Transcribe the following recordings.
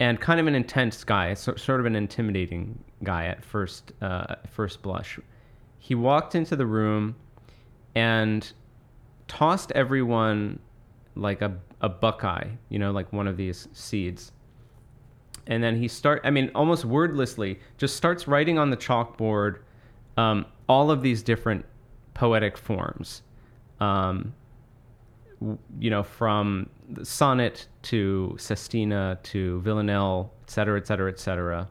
and kind of an intense guy, so, sort of an intimidating guy at first uh, first blush. He walked into the room and tossed everyone like a, a buckeye, you know, like one of these seeds. And then he start, I mean, almost wordlessly, just starts writing on the chalkboard um, all of these different poetic forms. Um, you know, from sonnet to sestina to villanelle, et cetera, et cetera, et cetera.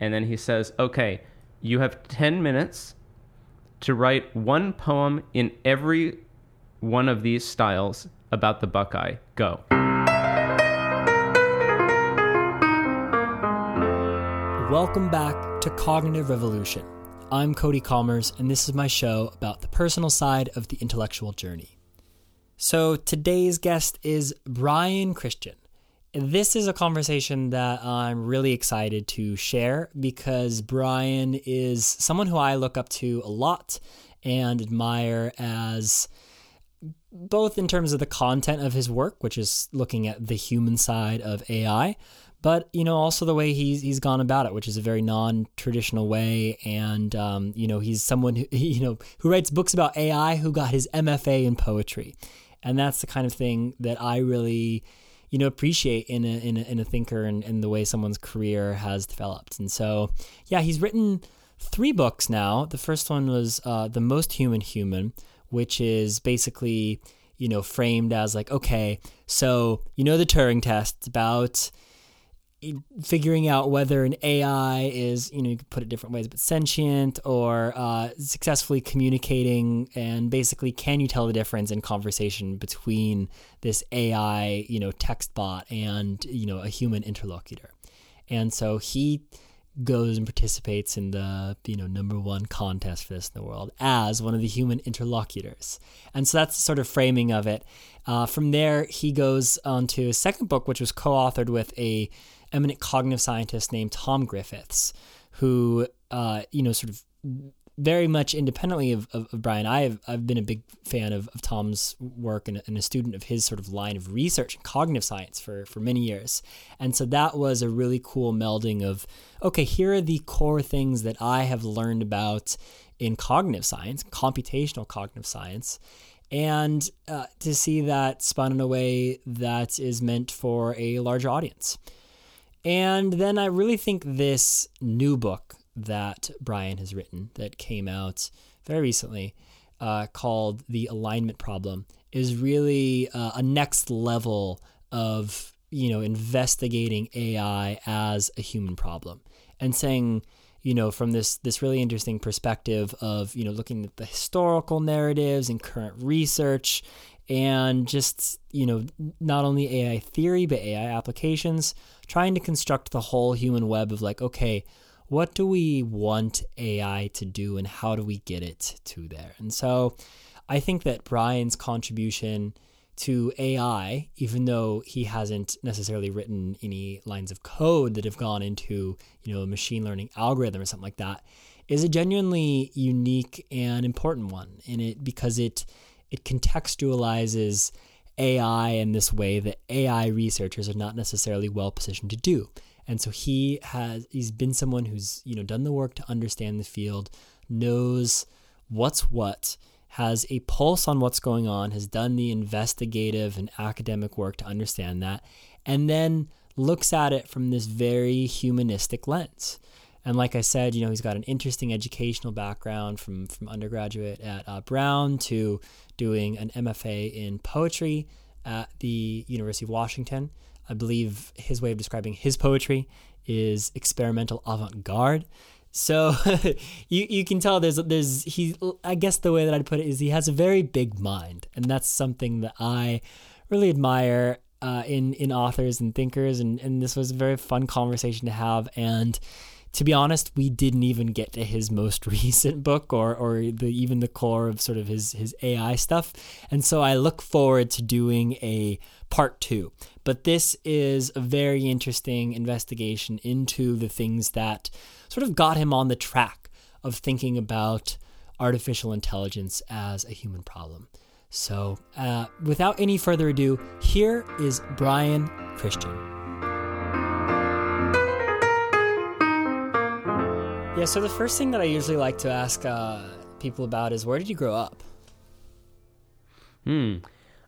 And then he says, okay, you have 10 minutes to write one poem in every one of these styles about the Buckeye. Go. Welcome back to Cognitive Revolution. I'm Cody Kommers, and this is my show about the personal side of the intellectual journey. So today's guest is Brian Christian. This is a conversation that I'm really excited to share because Brian is someone who I look up to a lot and admire as both in terms of the content of his work, which is looking at the human side of AI, but you know also the way he's he's gone about it, which is a very non-traditional way. And um, you know he's someone who you know who writes books about AI, who got his MFA in poetry and that's the kind of thing that I really you know appreciate in a in a, in a thinker and, the way someone's career has developed. And so yeah, he's written three books now. The first one was uh, the most human human, which is basically you know framed as like okay, so you know the Turing test. About figuring out whether an AI is, you know, you could put it different ways, but sentient or uh, successfully communicating, and basically, can you tell the difference in conversation between this AI, you know, text bot and you know a human interlocutor? And so he goes and participates in the you know number one contest for this in the world as one of the human interlocutors and so that's the sort of framing of it uh, from there he goes on to his second book which was co-authored with a eminent cognitive scientist named Tom Griffiths, who, uh, you know, sort of very much independently of, of, of, Brian, I've, I've been a big fan of, of Tom's work and, and, a student of his sort of line of research in cognitive science for, for many years. And so that was a really cool melding of, okay, here are the core things that I have learned about in cognitive science, computational cognitive science, and uh, to see that spun in a way that is meant for a larger audience. And then I really think this new book that Brian has written that came out very recently uh, called The Alignment Problem is really uh, a next level of you know investigating AI as a human problem and saying you know from this this really interesting perspective of you know looking at the historical narratives and current research and just you know not only AI theory but AI applications trying to construct the whole human web of like, okay, what do we want AI to do and how do we get it to there? And so I think that Brian's contribution to AI, even though he hasn't necessarily written any lines of code that have gone into, you know, a machine learning algorithm or something like that, is a genuinely unique and important one in it because it it contextualizes AI in this way that AI researchers are not necessarily well positioned to do. And so he has he's been someone who's, you know, done the work to understand the field, knows what's what, has a pulse on what's going on, has done the investigative and academic work to understand that, and then looks at it from this very humanistic lens. And like I said, you know, he's got an interesting educational background from from undergraduate at uh, Brown to doing an MFA in poetry at the University of Washington. I believe his way of describing his poetry is experimental avant-garde. So you you can tell there's there's he I guess the way that I'd put it is he has a very big mind, and that's something that I really admire uh, in in authors and thinkers. And and this was a very fun conversation to have and to be honest, we didn't even get to his most recent book or or the even the core of sort of his his AI stuff. And so I look forward to doing a part 2. But this is a very interesting investigation into the things that sort of got him on the track of thinking about artificial intelligence as a human problem. So, uh, without any further ado, here is Brian Christian. Yeah, so the first thing that I usually like to ask uh, people about is where did you grow up? Hmm.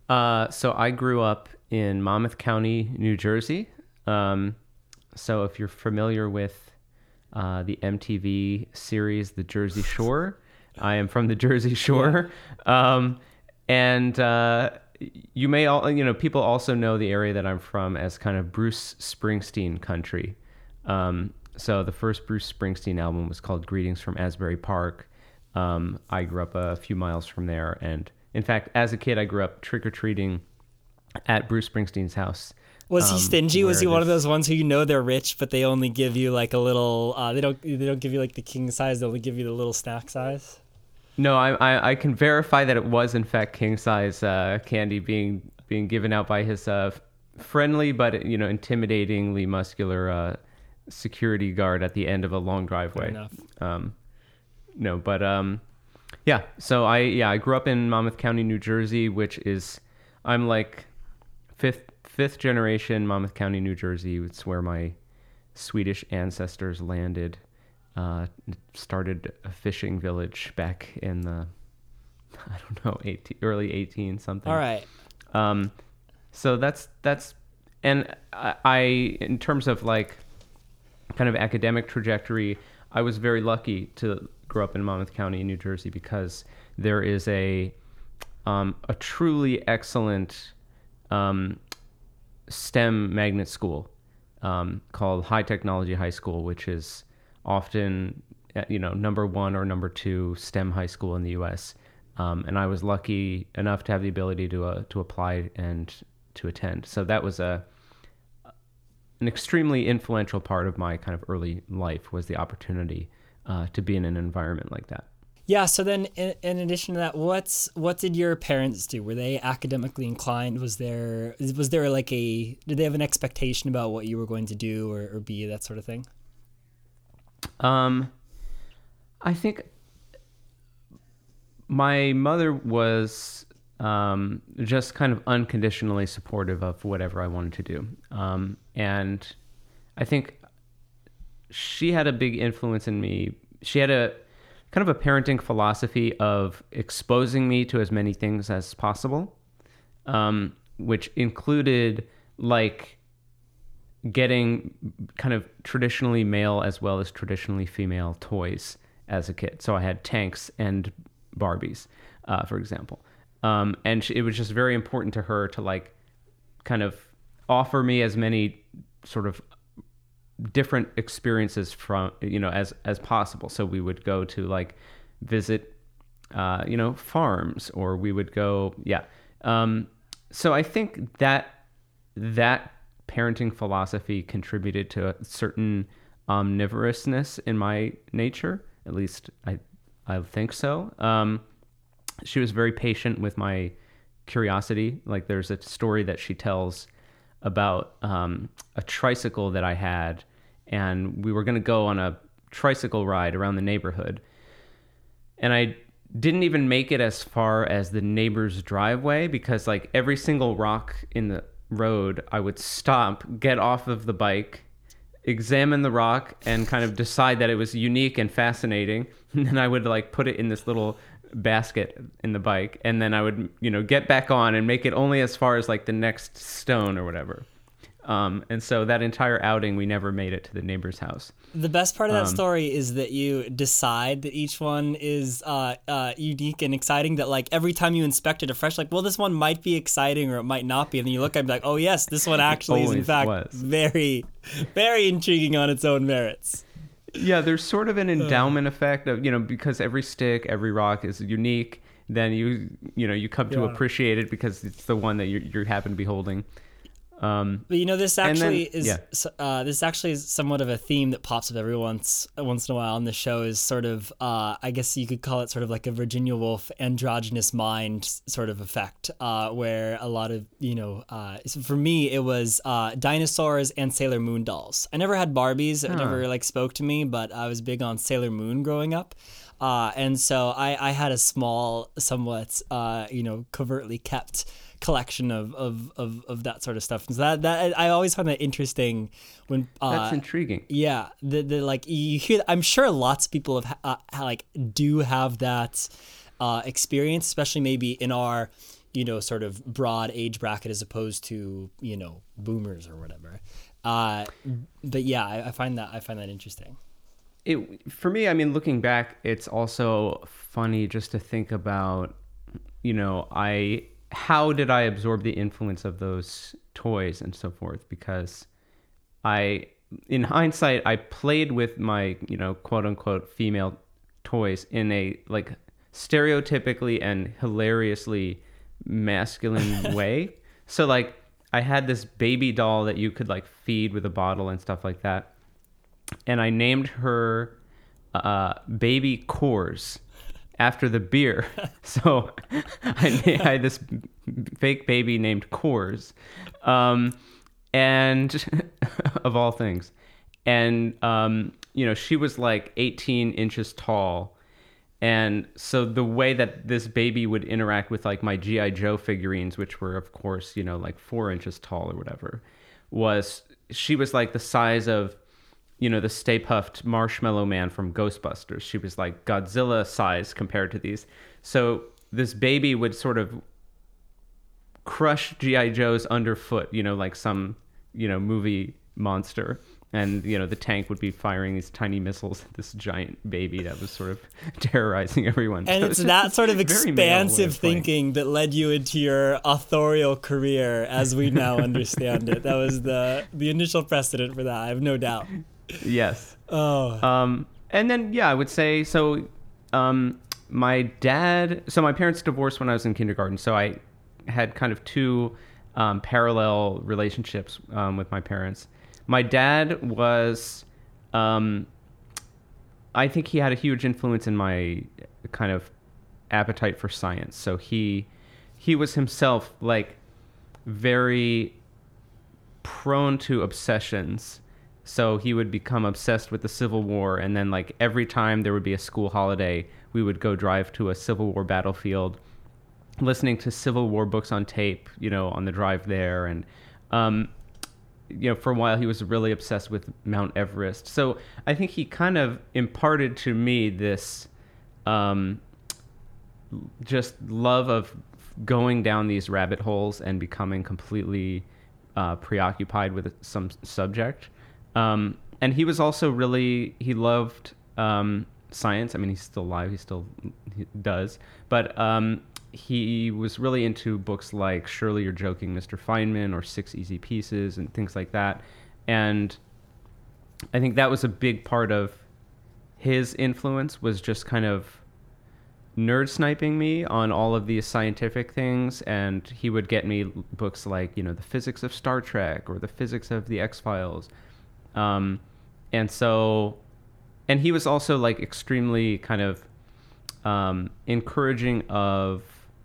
Uh, so I grew up in Monmouth County, New Jersey. Um, so if you're familiar with uh, the MTV series The Jersey Shore, I am from the Jersey Shore. Um, and uh, you may all, you know, people also know the area that I'm from as kind of Bruce Springsteen country. Um, so the first Bruce Springsteen album was called Greetings from Asbury Park. Um, I grew up a few miles from there, and in fact, as a kid, I grew up trick or treating at Bruce Springsteen's house. Was he um, stingy? Was he one of those ones who you know they're rich, but they only give you like a little? Uh, they don't. They don't give you like the king size. They only give you the little snack size. No, I, I I can verify that it was in fact king size uh, candy being being given out by his uh, friendly but you know intimidatingly muscular uh, security guard at the end of a long driveway. Um, no, but um, yeah. So I yeah I grew up in Monmouth County, New Jersey, which is I'm like fifth fifth generation Monmouth County, New Jersey. It's where my Swedish ancestors landed. Uh, started a fishing village back in the I don't know 18, early 18 something. All right. Um, so that's that's, and I, I in terms of like, kind of academic trajectory, I was very lucky to grow up in Monmouth County, New Jersey, because there is a, um, a truly excellent, um, STEM magnet school, um, called High Technology High School, which is often, uh, you know, number one or number two STEM high school in the U.S. Um, and I was lucky enough to have the ability to uh, to apply and to attend. So that was a an extremely influential part of my kind of early life was the opportunity uh, to be in an environment like that. Yeah. So then, in, in addition to that, what's what did your parents do? Were they academically inclined? Was there was there like a did they have an expectation about what you were going to do or, or be that sort of thing? Um, I think my mother was um, just kind of unconditionally supportive of whatever I wanted to do. Um, and I think she had a big influence in me. She had a kind of a parenting philosophy of exposing me to as many things as possible, um, which included like getting kind of traditionally male as well as traditionally female toys as a kid. So I had tanks and Barbies, uh, for example. Um, and she, it was just very important to her to like kind of offer me as many sort of different experiences from you know as as possible. So we would go to like visit uh, you know farms or we would go yeah. Um, so I think that that parenting philosophy contributed to a certain omnivorousness in my nature. At least I I think so. Um, she was very patient with my curiosity. Like there's a story that she tells about um, a tricycle that I had, and we were going to go on a tricycle ride around the neighborhood, and I didn't even make it as far as the neighbor's driveway because like every single rock in the road, I would stop, get off of the bike, examine the rock, and kind of decide that it was unique and fascinating. And then I would like put it in this little basket in the bike, and then I would you know get back on and make it only as far as like the next stone or whatever. Um, and so that entire outing, we never made it to the neighbor's house. The best part of that Um, story is that you decide that each one is uh, uh, unique and exciting. That like every time you inspect it afresh, like, well, this one might be exciting or it might not be, and then you look at it and be like, oh yes, this one actually is in fact was. very, very intriguing on its own merits. Yeah, there's sort of an uh. endowment effect of you know because every stick, every rock is unique. Then you you know you come to Yeah. appreciate it because it's the one that you you happen to be holding. Um, But you know, this And then- actually is yeah. uh, this actually is somewhat of a theme that pops up every once once in a while on the show. Is sort of uh, I guess you could call it sort of like a Virginia Woolf androgynous mind sort of effect, uh, where a lot of you know, uh, for me it was uh, dinosaurs and Sailor Moon dolls. I never had Barbies; it never like spoke to me, but I was big on Sailor Moon growing up. Uh, and so I, I had a small, somewhat, uh, you know, covertly kept collection of, of, of, of that sort of stuff. So that that I always find that interesting when uh, That's intriguing. yeah, the the like you hear. I'm sure lots of people have uh, like do have that uh, experience, especially maybe in our you know sort of broad age bracket as opposed to you know boomers or whatever. Uh, but yeah, I, I find that I find that interesting. it for me i mean looking back it's also funny just to think about you know i how did i absorb the influence of those toys and so forth? Because i in hindsight i played with my you know quote unquote female toys in a like stereotypically and hilariously masculine way. So like i had this baby doll that you could like feed with a bottle and stuff like that. And I named her uh, Baby Coors after the beer. so I, I had this fake baby named Coors, um, and of all things, and um, you know she was like 18 inches tall. And so the way that this baby would interact with like my GI Joe figurines, which were of course you know like four inches tall or whatever, was she was like the size of you know, the Stay Puft Marshmallow Man from Ghostbusters. She was like Godzilla size compared to these. So this baby would sort of crush G.I. Joe's underfoot, you know, like some, you know, movie monster. And, you know, the tank would be firing these tiny missiles at this giant baby that was sort of terrorizing everyone. And So it's that sort of very male way expansive thinking that led you into your authorial career as we now understand it. That was the the initial precedent for that, I have no doubt. Yes. Oh. Um, and then yeah, I would say so. Um, my dad. So my parents divorced when I was in kindergarten. So I had kind of two um, parallel relationships um, with my parents. My dad was. Um, I think he had a huge influence in my kind of appetite for science. So he he was himself like very prone to obsessions. So he would become obsessed with the Civil War, and then like every time there would be a school holiday, we would go drive to a Civil War battlefield, listening to Civil War books on tape, you know, on the drive there, and um, you know, for a while he was really obsessed with Mount Everest. So I think he kind of imparted to me this um, just love of going down these rabbit holes and becoming completely uh, preoccupied with some subject. Um, and he was also really he loved um, science. I mean, he's still alive. He still he does, but um, he was really into books like Surely You're Joking, Mr. Feynman, or Six Easy Pieces, and things like that. And I think that was a big part of his influence was just kind of nerd sniping me on all of these scientific things and he would get me books like you know the physics of star trek or the physics of the x-files um, and so and he was also like extremely kind of um, encouraging of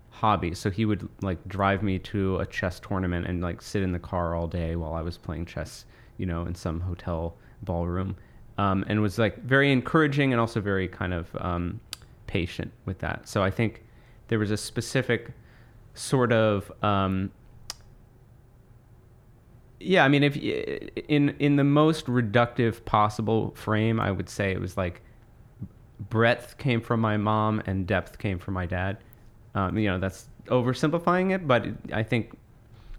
hobbies so he would like drive me to a chess tournament and like sit in the car all day while i was playing chess you know in some hotel ballroom um, and was like very encouraging and also very kind of um, patient with that. So I think there was a specific sort of um, yeah. I mean, if in in the most reductive possible frame, I would say it was like breadth came from my mom and depth came from my dad. Um, you know, that's oversimplifying it, but I think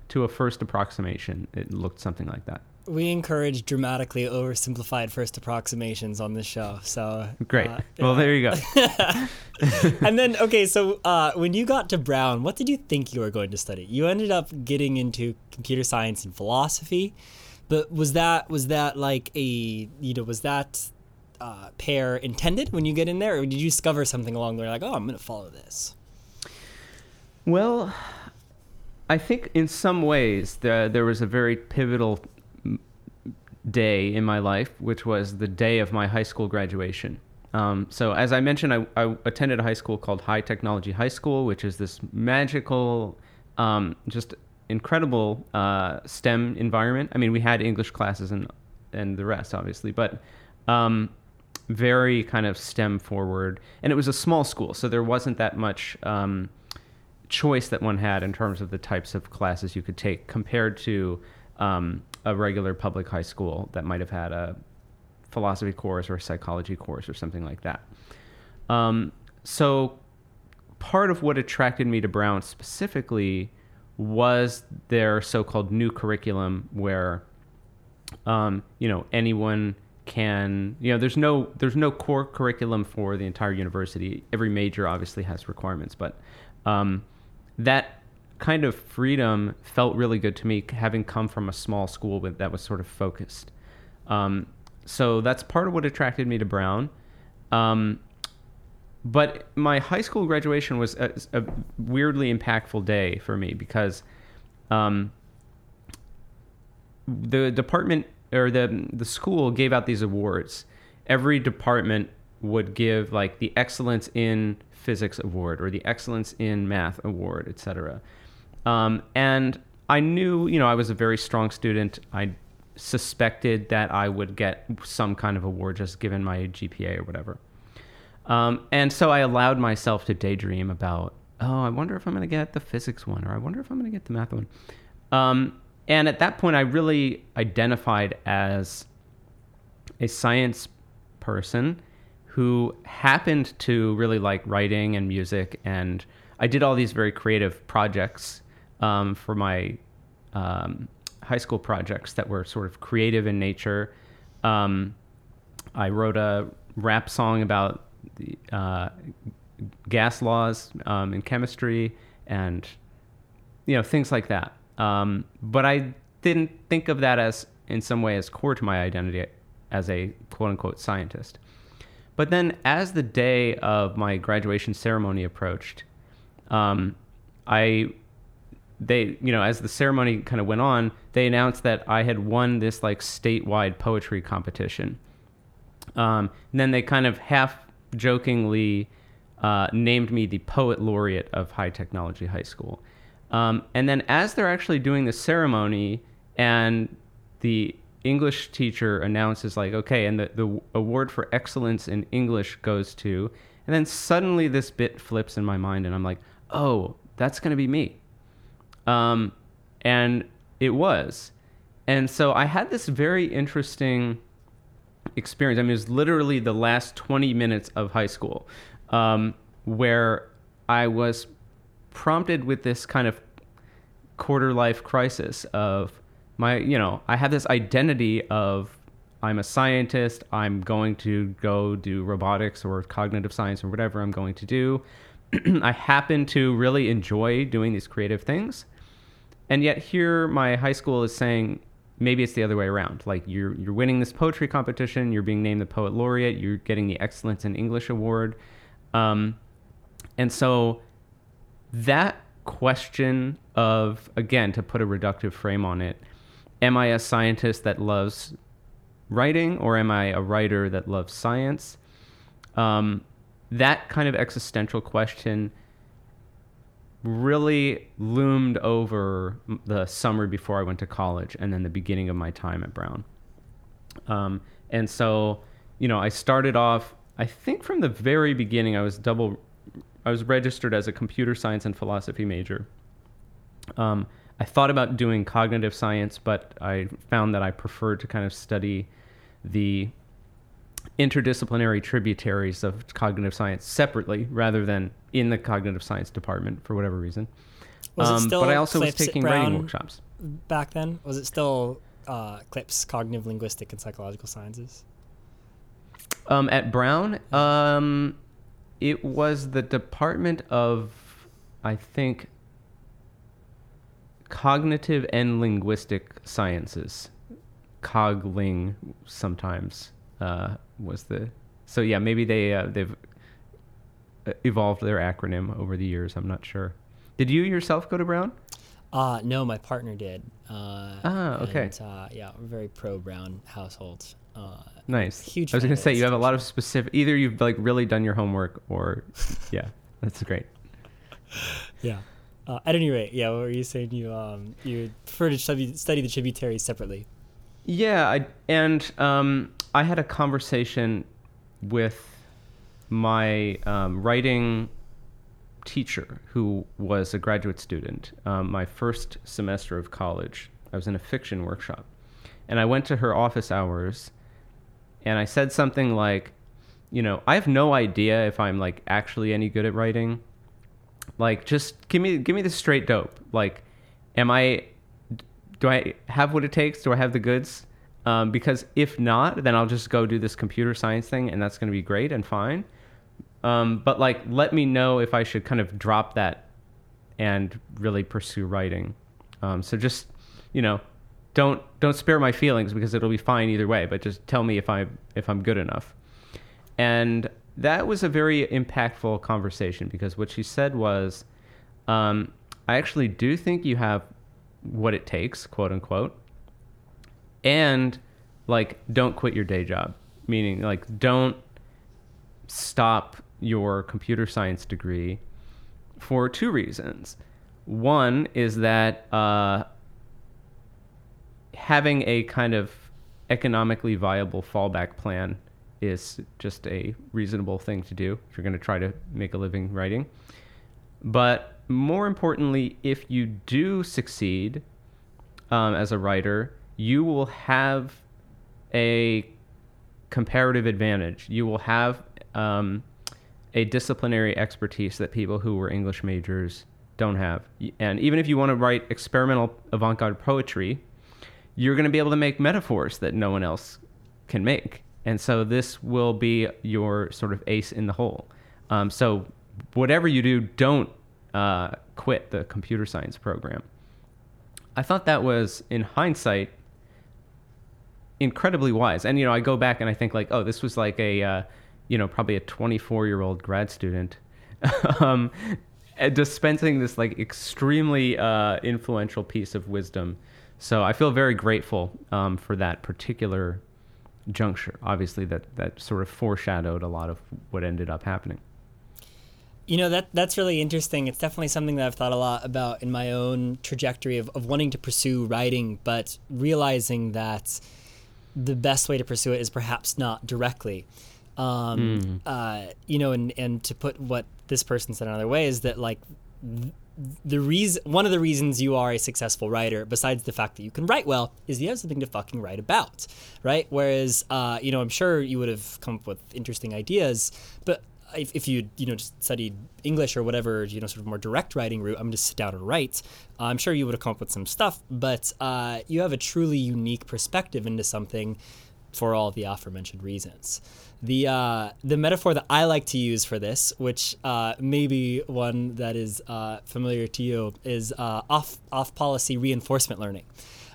to a first approximation, it looked something like that. We encourage dramatically oversimplified first approximations on this show. So Great. uh, Well, there you go. and then okay, so uh, when you got to Brown, what did you think you were going to study? You ended up getting into computer science and philosophy, but was that was that like a you know was that uh, pair intended when you get in there, or did you discover something along the way like oh I'm going to follow this? Well, I think in some ways there there was a very pivotal day in my life, which was the day of my high school graduation. Um, so, as I mentioned, I, I attended a high school called High Technology High School, which is this magical, um, just incredible uh, STEM environment. I mean, we had English classes and and the rest, obviously, but um, very kind of STEM forward. And it was a small school, so there wasn't that much. Um, choice that one had in terms of the types of classes you could take compared to um, a regular public high school that might have had a philosophy course or a psychology course or something like that. Um, so part of what attracted me to Brown specifically was their so-called new curriculum where um, you know anyone can you know there's no there's no core curriculum for the entire university every major obviously has requirements but um, that kind of freedom felt really good to me having come from a small school with, that was sort of focused um, so that's part of what attracted me to brown um, but my high school graduation was a, a weirdly impactful day for me because um, the department or the the school gave out these awards. Every department would give like the excellence in physics award or the excellence in math award, etc. Um, and I knew, you know, I was a very strong student. I suspected that I would get some kind of award just given my GPA or whatever. Um, and so I allowed myself to daydream about, oh, I wonder if I'm going to get the physics one, or I wonder if I'm going to get the math one. Um, and at that point, I really identified as a science person who happened to really like writing and music. And I did all these very creative projects um, for my um, high school projects that were sort of creative in nature. Um, I wrote a rap song about the uh, gas laws um, in chemistry and you know things like that. Um, but I didn't think of that as in some way as core to my identity as a quote unquote scientist. But then, as the day of my graduation ceremony approached, um, I they you know as the ceremony kind of went on, they announced that I had won this like statewide poetry competition. Um, and then they kind of half jokingly uh, named me the poet laureate of High Technology High School. Um, and then as they're actually doing the ceremony, and the English teacher announces like, okay, and the, the award for excellence in English goes to, and then suddenly this bit flips in my mind, and I'm like, oh, that's going to be me. Um, and it was. And so I had this very interesting experience. I mean, it was literally the last 20 minutes of high school um, where I was prompted with this kind of quarter life crisis of my, you know, I have this identity of I'm a scientist, I'm going to go do robotics or cognitive science or whatever I'm going to do. I happen to really enjoy doing these creative things. And yet here my high school is saying maybe it's the other way around. Like you're you're winning this poetry competition, you're being named the poet laureate, you're getting the Excellence in English award, um, and so that question of again to put a reductive frame on it, am I a scientist that loves writing or am I a writer that loves science? Um, that kind of existential question really loomed over the summer before I went to college and then the beginning of my time at Brown. Um, and so, you know, I started off, I think from the very beginning, I was double, I was registered as a computer science and philosophy major. Um, I thought about doing cognitive science, but I found that I preferred to kind of study the interdisciplinary tributaries of cognitive science separately rather than in the cognitive science department for whatever reason. Was Um, it still but I also was Clips at taking Brown writing workshops. back then? Was it still uh, CLIPS, Cognitive Linguistic and Psychological Sciences? Um, at Brown, um, it was the Department of, I think, Cognitive and Linguistic Sciences. Cogling sometimes uh, was the. So yeah, maybe they uh, they've uh, evolved their acronym over the years. I'm not sure. Did you yourself go to Brown? Uh, no, my partner did. Uh, Ah, okay. And, uh, yeah, we're very pro Brown household. Uh, Nice. Huge I was gonna say you have a lot of specific. Either you've like really done your homework, or yeah, that's great. yeah. Uh, at any rate, yeah, what were you saying? You um, you prefer to study, study the tributaries separately. Yeah, I, and um, I had a conversation with my um, writing teacher who was a graduate student. Um, my first semester of college, I was in a fiction workshop, and I went to her office hours, and I said something like, "You know, I have no idea if I'm like actually any good at writing. Like, just give me give me the straight dope. Like, am I? Do I have what it takes? Do I have the goods?" Um, because if not, then I'll just go do this computer science thing, and that's going to be great and fine. Um, but like, let me know if I should kind of drop that and really pursue writing. Um, so just, you know, don't don't spare my feelings because it'll be fine either way. But just tell me if I if I'm good enough. And that was a very impactful conversation because what she said was, um, I actually do think you have what it takes, quote unquote. And like don't quit your day job. Meaning like don't stop your computer science degree for two reasons. One is that uh, having a kind of economically viable fallback plan is just a reasonable thing to do if you're going to try to make a living writing. But more importantly if you do succeed um, as a writer you will have a comparative advantage. You will have um, a disciplinary expertise that people who were English majors don't have. And even if you want to write experimental avant garde poetry, you're going to be able to make metaphors that no one else can make. And so this will be your sort of ace in the hole. Um, so whatever you do, don't uh, quit the computer science program. I thought that was, in hindsight, incredibly wise. And you know, I go back and I think like, oh, this was like a, uh, you know, probably a 24 year old grad student, um, dispensing this like extremely uh, influential piece of wisdom. So I feel very grateful um, for that particular juncture. Obviously, that that sort of foreshadowed a lot of what ended up happening. You know that that's really interesting. It's definitely something that I've thought a lot about in my own trajectory of, of wanting to pursue writing, but realizing that the best way to pursue it is perhaps not directly. Um, mm. uh, you know, and, and to put what this person said another way is that like the reason one of the reasons you are a successful writer besides the fact that you can write well is you have something to fucking write about right whereas uh, you know i'm sure you would have come up with interesting ideas but if, if you you know just studied English or whatever you know sort of more direct writing route, I'm just sit down and write. Uh, I'm sure you would have come up with some stuff, but uh, you have a truly unique perspective into something for all the aforementioned reasons. The uh, the metaphor that I like to use for this, which uh, may be one that is uh, familiar to you, is uh, off off policy reinforcement learning.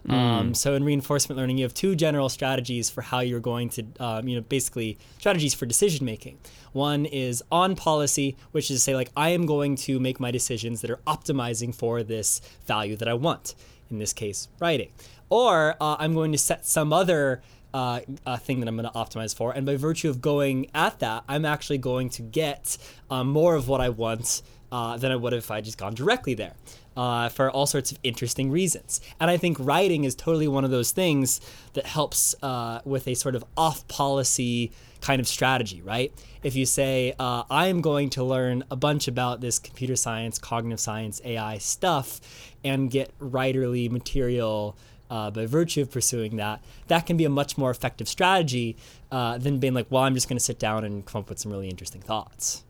Mm. Um, so in reinforcement learning, you have two general strategies for how you're going to, um, you know, basically strategies for decision making. One is on policy, which is to say like I am going to make my decisions that are optimizing for this value that I want. In this case, writing. Or uh, I'm going to set some other uh, uh, thing that I'm going to optimize for. And by virtue of going at that, I'm actually going to get um, more of what I want uh, than I would if I just gone directly there uh, for all sorts of interesting reasons. And I think writing is totally one of those things that helps uh, with a sort of off policy kind of strategy, right? If you say, uh, I'm going to learn a bunch about this computer science, cognitive science, AI stuff, and get writerly material. Uh, by virtue of pursuing that, that can be a much more effective strategy uh, than being like, well, I'm just going to sit down and come up with some really interesting thoughts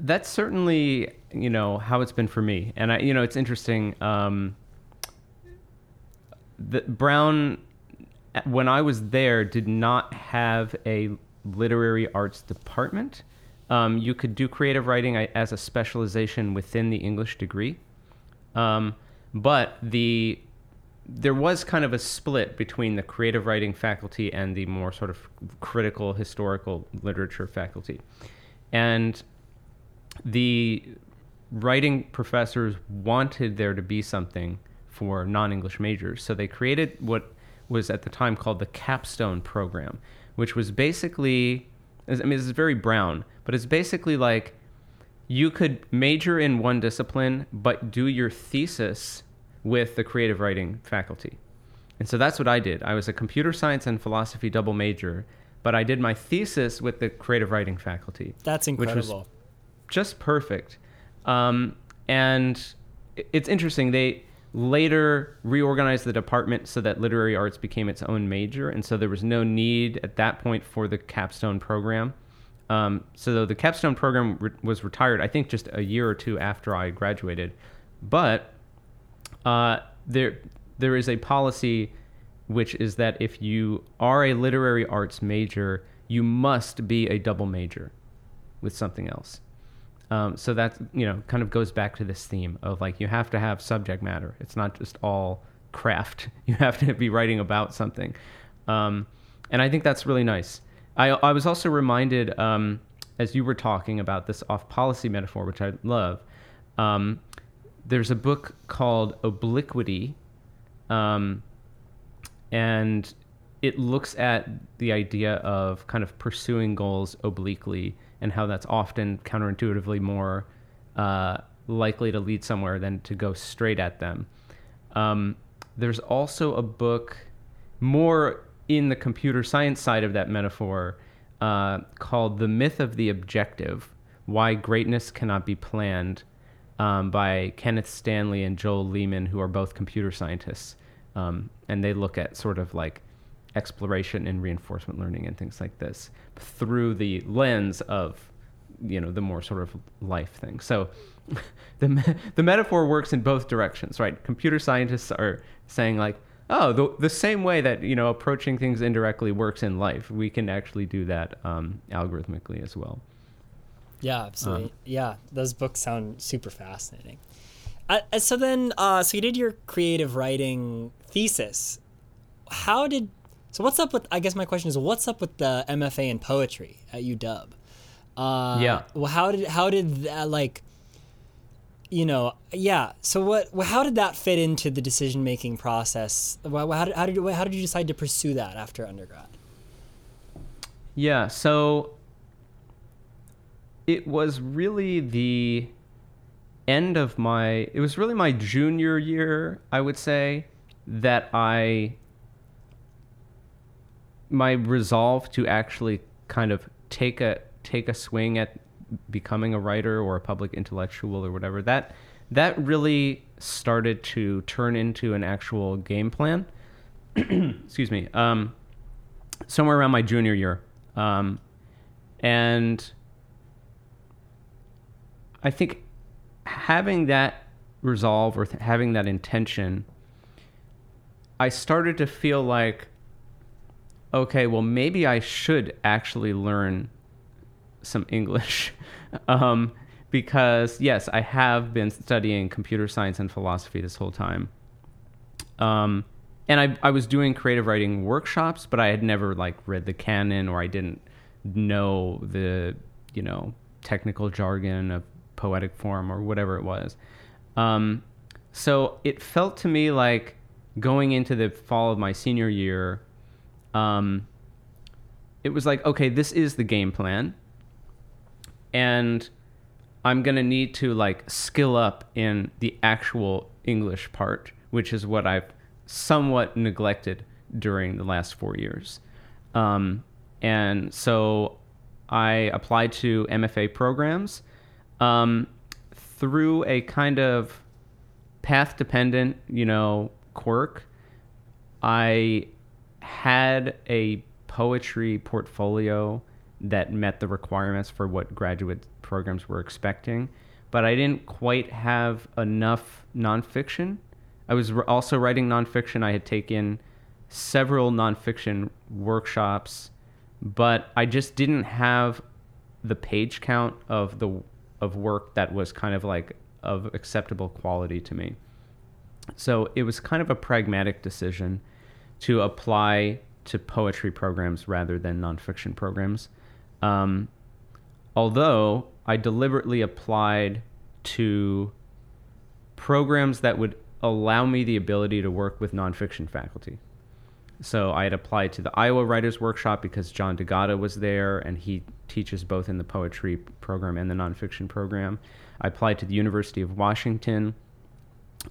that's certainly you know how it's been for me, and I you know it's interesting. Um, the Brown, when I was there, did not have a literary arts department. Um, you could do creative writing as a specialization within the English degree, um, but the there was kind of a split between the creative writing faculty and the more sort of critical historical literature faculty, and the writing professors wanted there to be something for non-English majors, so they created what was at the time called the capstone program, which was basically, I mean, this is very brown, but it's basically like you could major in one discipline, but do your thesis with the creative writing faculty. And so that's what I did. I was a computer science and philosophy double major, but I did my thesis with the creative writing faculty. That's incredible just perfect. Um, and it's interesting. They later reorganized the department so that literary arts became its own major, and so there was no need at that point for the capstone program. Um, so the capstone program re- was retired, I think, just a year or two after I graduated. But uh, there there is a policy which is that if you are a literary arts major, you must be a double major with something else. Um, so that you know kind of goes back to this theme of like you have to have subject matter. It's not just all craft. You have to be writing about something, um, and I think that's really nice. I I was also reminded um, as you were talking about this off policy metaphor, which I love. Um, there's a book called Obliquity, um, and it looks at the idea of kind of pursuing goals obliquely and how that's often counterintuitively more uh, likely to lead somewhere than to go straight at them. Um, there's also a book more in the computer science side of that metaphor uh, called The Myth of the Objective Why Greatness Cannot Be Planned um, by Kenneth Stanley and Joel Lehman, who are both computer scientists. Um, and they look at sort of like exploration and reinforcement learning and things like this through the lens of you know the more sort of life thing. So the the metaphor works in both directions right? Computer scientists are saying like oh the, the same way that you know approaching things indirectly works in life we can actually do that um, algorithmically as well. Yeah absolutely. Um, yeah those books sound super fascinating. Uh, so then uh, so you did your creative writing thesis. How did so what's up with? I guess my question is, what's up with the MFA in poetry at UW? Uh, yeah. Well, how did how did that like? You know, yeah. So what? How did that fit into the decision making process? How did how did how did you decide to pursue that after undergrad? Yeah. So it was really the end of my. It was really my junior year, I would say, that I my resolve to actually kind of take a take a swing at becoming a writer or a public intellectual or whatever that that really started to turn into an actual game plan. Excuse me. Um, somewhere around my junior year. Um, and i think having that resolve or th- having that intention i started to feel like okay, well, maybe I should actually learn some English. um, because, yes, I have been studying computer science and philosophy this whole time. Um, and I, I was doing creative writing workshops, but I had never like read the canon or I didn't know the, you know, technical jargon of poetic form or whatever it was. Um, so it felt to me like going into the fall of my senior year, um, it was like, okay, this is the game plan, and I'm gonna need to like skill up in the actual English part, which is what I've somewhat neglected during the last four years. Um, and so I applied to MFA programs um, through a kind of path dependent, you know, quirk. I had a poetry portfolio that met the requirements for what graduate programs were expecting, but I didn't quite have enough nonfiction. I was also writing nonfiction. I had taken several nonfiction workshops, but I just didn't have the page count of the of work that was kind of like of acceptable quality to me. So it was kind of a pragmatic decision to apply to poetry programs rather than nonfiction programs. Um, although I deliberately applied to programs that would allow me the ability to work with nonfiction faculty. So I had applied to the Iowa Writers Workshop because John D'Agata was there and he teaches both in the poetry program and the nonfiction program. I applied to the University of Washington,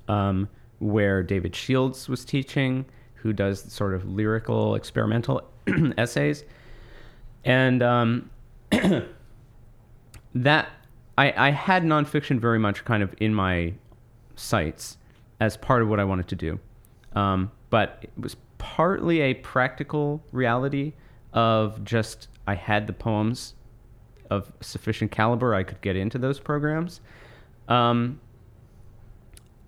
um, where David Shields was teaching who does sort of lyrical experimental essays, and um, that I, I had nonfiction very much kind of in my sights as part of what I wanted to do. Um, but it was partly a practical reality of just I had the poems of sufficient caliber I could get into those programs. Um,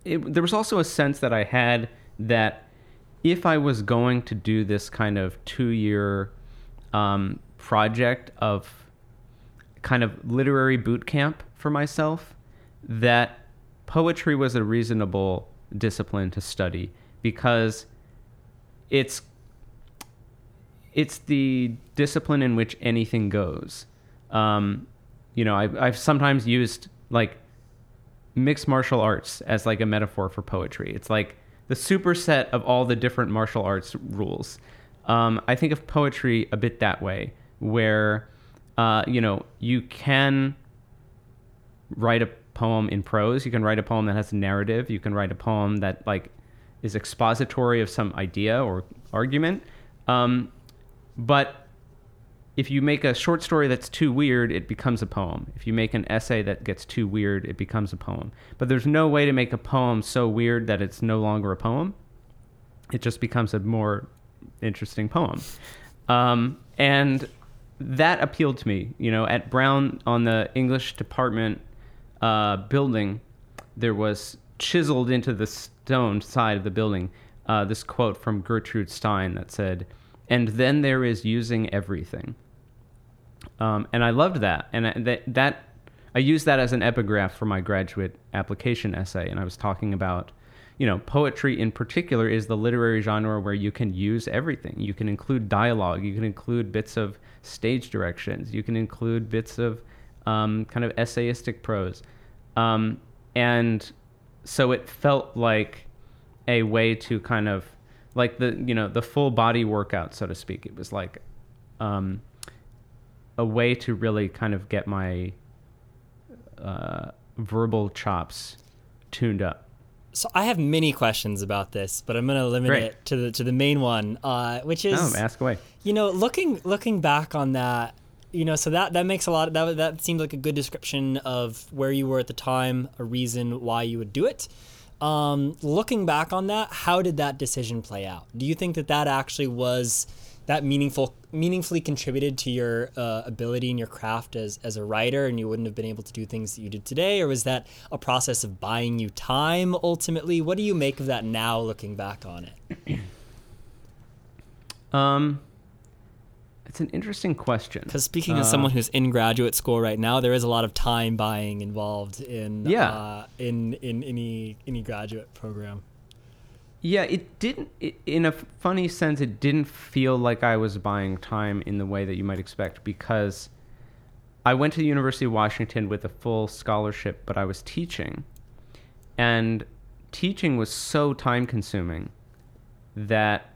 it, there was also a sense that I had that if I was going to do this kind of two year um, project of kind of literary boot camp for myself, that poetry was a reasonable discipline to study because it's it's the discipline in which anything goes. Um, you know, I've, I've sometimes used like mixed martial arts as like a metaphor for poetry. It's like the superset of all the different martial arts rules. Um, I think of poetry a bit that way, where uh, you know you can write a poem in prose. You can write a poem that has a narrative. You can write a poem that like is expository of some idea or argument. Um, but if you make a short story that's too weird, it becomes a poem. If you make an essay that gets too weird, it becomes a poem. But there's no way to make a poem so weird that it's no longer a poem. It just becomes a more interesting poem. Um, and that appealed to me. You know, at Brown on the English department uh, building, there was chiseled into the stone side of the building uh, this quote from Gertrude Stein that said, and then there is using everything. Um, and I loved that, and that that I used that as an epigraph for my graduate application essay, and I was talking about, you know, poetry in particular is the literary genre where you can use everything. You can include dialogue, you can include bits of stage directions, you can include bits of um, kind of essayistic prose, um, and so it felt like a way to kind of like the you know the full body workout, so to speak. It was like um, a way to really kind of get my uh, verbal chops tuned up. So I have many questions about this, but I'm going to limit Great. it to the to the main one, uh, which is Oh, ask away. you know looking looking back on that you know so that that makes a lot of, that that seemed like a good description of where you were at the time a reason why you would do it um, looking back on that how did that decision play out? Do you think that that actually was that meaningful meaningfully contributed to your uh, ability and your craft as, as a writer and you wouldn't have been able to do things that you did today? Or was that a process of buying you time ultimately? What do you make of that now looking back on it? Um, it's an interesting question. Because speaking Uh, as someone who's in graduate school right now, there is a lot of time buying involved in Yeah. uh, in in any any graduate program. Yeah, it didn't. It, in a funny sense, it didn't feel like I was buying time in the way that you might expect because I went to the University of Washington with a full scholarship, but I was teaching, and teaching was so time consuming that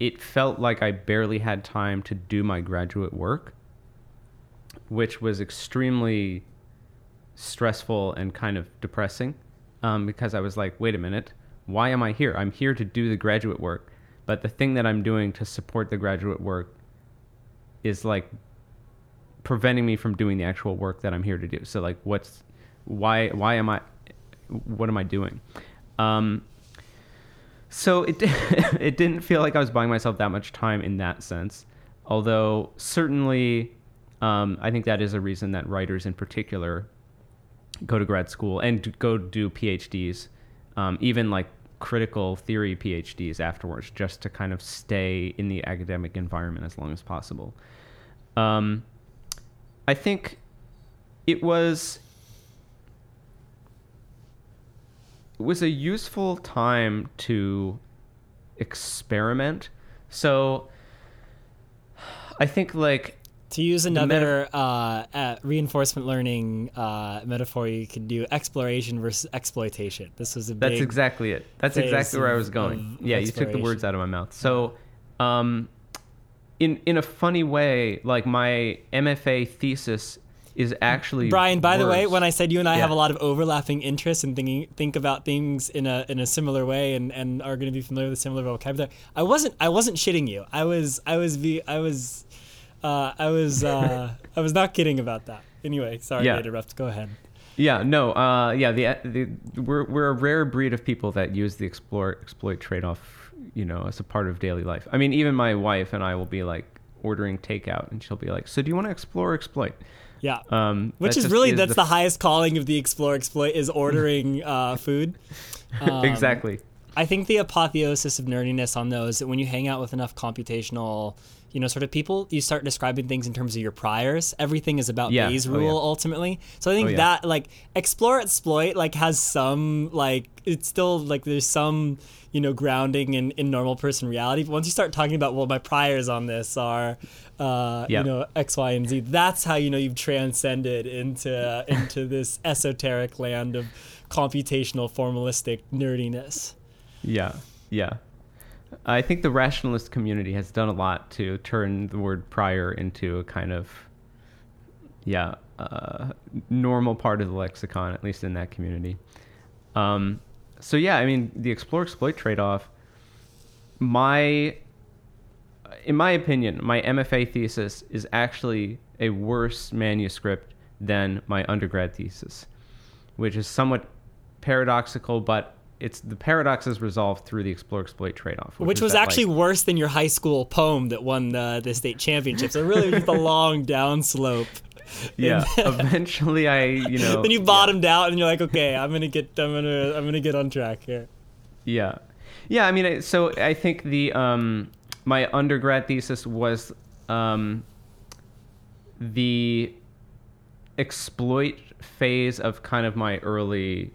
it felt like I barely had time to do my graduate work, which was extremely stressful and kind of depressing um, because I was like, wait a minute, why am I here? I'm here to do the graduate work, but the thing that I'm doing to support the graduate work is like preventing me from doing the actual work that I'm here to do. So like, what's why why am I what am I doing? Um, so it it didn't feel like I was buying myself that much time in that sense. Although certainly, um, I think that is a reason that writers in particular go to grad school and go do PhDs, um, even like critical theory PhDs afterwards, just to kind of stay in the academic environment as long as possible. Um, I think it was it was a useful time to experiment. So I think like To use meta- another uh, uh, reinforcement learning uh, metaphor, you could do exploration versus exploitation. This was a that's exactly it. That's exactly where I was going. Yeah, you took the words out of my mouth. So um in in a funny way, like my MFA thesis is actually Brian, by the way, when I said you and I have a lot of overlapping interests and thinking think about things in a in a similar way and, and are going to be familiar with similar vocabulary, I wasn't I wasn't shitting you. I was I was I was uh, I was uh, I was not kidding about that. Anyway, sorry Yeah. to interrupt. Go ahead. Yeah, no, uh, yeah, the, the we're we're a rare breed of people that use the explore exploit trade off, you know, as a part of daily life. I mean, even my wife and I will be like ordering takeout, and she'll be like, "So do you want to explore or exploit?" Yeah. Um, Which is really that's the, the highest calling of the explore exploit is ordering uh, food. Um, exactly. I think the apotheosis of nerdiness on those that when you hang out with enough computational, you know, sort of people, you start describing things in terms of your priors. Everything is about Yeah. Bayes' Oh, rule yeah. ultimately. So I think Oh, yeah. that like explore exploit like has some like it's still like there's some you know grounding in, in normal person reality. But once you start talking about well my priors on this are uh, Yeah. you know X, Y, and Z, that's how you know you've transcended into into this esoteric land of computational formalistic nerdiness. Yeah, yeah. I think the rationalist community has done a lot to turn the word prior into a kind of, yeah, uh, normal part of the lexicon, at least in that community. Um, so yeah, I mean, the explore exploit trade off. My, in my opinion, my MFA thesis is actually a worse manuscript than my undergrad thesis, which is somewhat paradoxical, but it's the paradox is resolved through the explore exploit trade off, which is was actually like- worse than your high school poem that won the, the state championships. So really, just a long downslope. yeah. eventually, I you know then you yeah. bottomed out, and you're like, okay, I'm gonna get, I'm gonna, I'm gonna get on track here. Yeah, yeah. I mean, so I think the um, my undergrad thesis was um, the exploit phase of kind of my early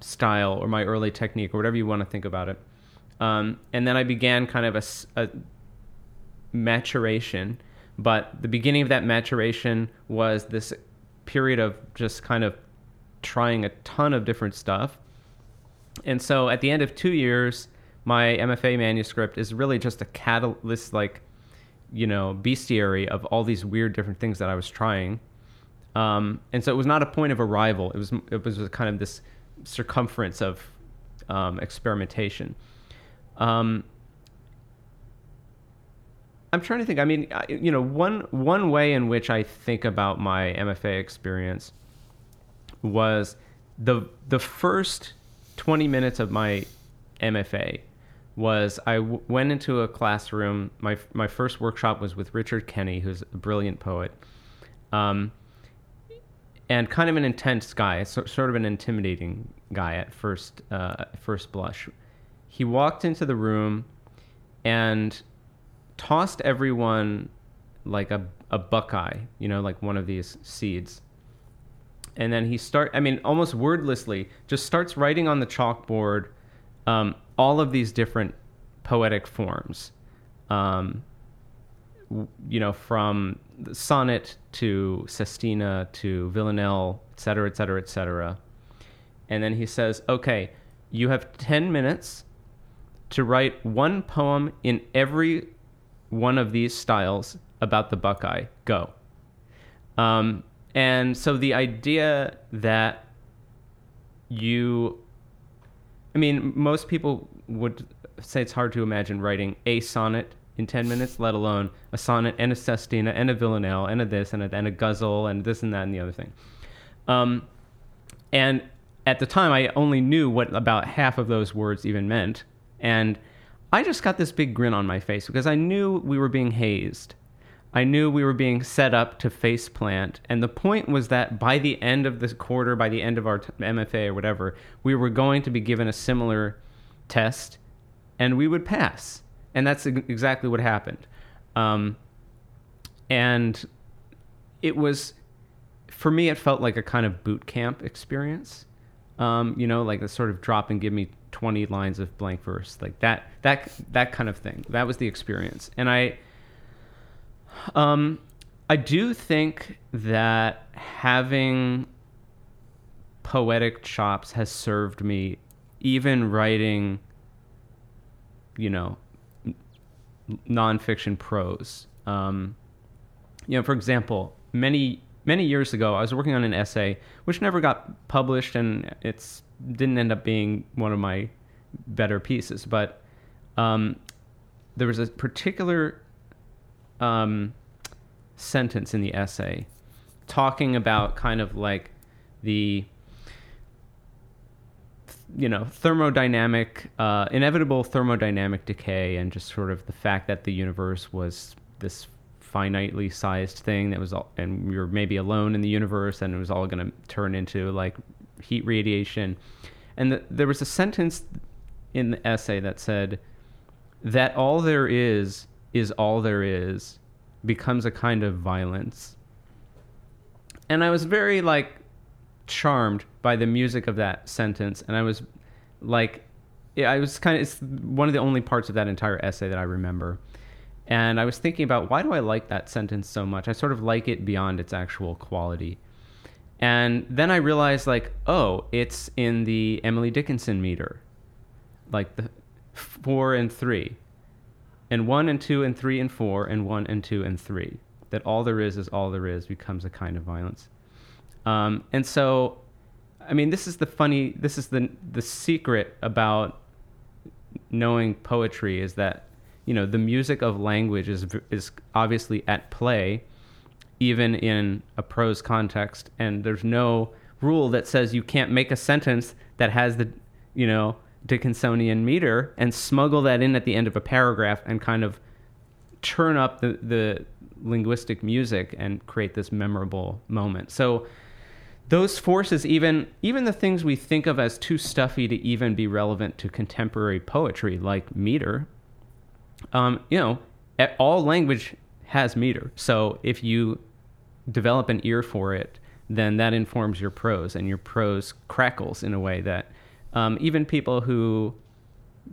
style or my early technique or whatever you want to think about it. Um, and then I began kind of a maturation, but the beginning of that maturation was this period of just kind of trying a ton of different stuff. And so at the end of two years, my MFA manuscript is really just a catalyst, like, you know, bestiary of all these weird different things that I was trying. Um, and so it was not a point of arrival. It was it was kind of this circumference of um, experimentation. Um, I'm trying to think. I mean, I, you know, one one way in which I think about my MFA experience was the the first 20 minutes of my MFA was I w- went into a classroom. My my first workshop was with Richard Kenney, who's a brilliant poet, um, and kind of an intense guy, so, sort of an intimidating guy at first uh, first blush. He walked into the room and tossed everyone like a a buckeye, you know, like one of these seeds and then he start i mean almost wordlessly just starts writing on the chalkboard um, all of these different poetic forms um, you know from the sonnet to sestina to villanelle et cetera et cetera et cetera. And then he says okay you have 10 minutes to write one poem in every one of these styles about the buckeye. Go. Um, and so the idea that you, I mean, most people would say it's hard to imagine writing a sonnet in 10 minutes, let alone a sonnet and a sestina and a villanelle and a this and a, and a ghazal and this and that and the other thing. Um, and at the time, I only knew what about half of those words even meant. And I just got this big grin on my face because I knew we were being hazed. I knew we were being set up to face plant. And the point was that by the end of this quarter, by the end of our MFA or whatever, we were going to be given a similar test and we would pass. And that's exactly what happened. Um, and it was, for me, it felt like a kind of boot camp experience. Um, you know, like a sort of drop and give me 20 lines of blank verse, like that, that, that kind of thing. That was the experience. And I, um, I do think that having poetic chops has served me, even writing, you know, nonfiction prose. Um, you know, for example, many many years ago, I was working on an essay which never got published, and it's didn't end up being one of my better pieces. But um, there was a particular um, sentence in the essay talking about kind of like the you know thermodynamic uh, inevitable thermodynamic decay and just sort of the fact that the universe was this finitely sized thing that was all and we were maybe alone in the universe and it was all going to turn into like heat radiation. And the, there was a sentence in the essay that said that all there is is all there is becomes a kind of violence. And i was very like charmed by the music of that sentence. And i was like yeah, i was kind of it's one of the only parts of that entire essay that i remember. And i was thinking about why do i like that sentence so much? I sort of like it beyond its actual quality. And then i realized like oh it's in the emily dickinson meter. Like the four and three and one and two and three and four and one and two and three that all there is is all there is becomes a kind of violence um, and so, I mean, this is the funny. This is the the secret about knowing poetry is that you know the music of language is is obviously at play, even in a prose context, and there's no rule that says you can't make a sentence that has the you know Dickinsonian meter and smuggle that in at the end of a paragraph and kind of turn up the the linguistic music and create this memorable moment. So those forces even even the things we think of as too stuffy to even be relevant to contemporary poetry like meter um, you know all language has meter so if you develop an ear for it then that informs your prose and your prose crackles in a way that um, even people who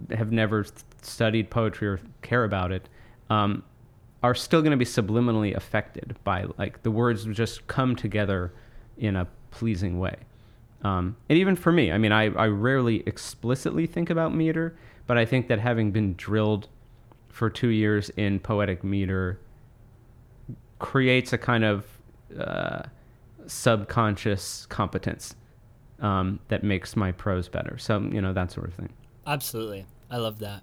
have never studied poetry or care about it um, are still going to be subliminally affected by like the words just come together in a pleasing way. Um, and even for me, I mean, I, I rarely explicitly think about meter, but I think that having been drilled for two years in poetic meter creates a kind of uh, subconscious competence um, that makes my prose better. So, you know, that sort of thing. Absolutely. I love that.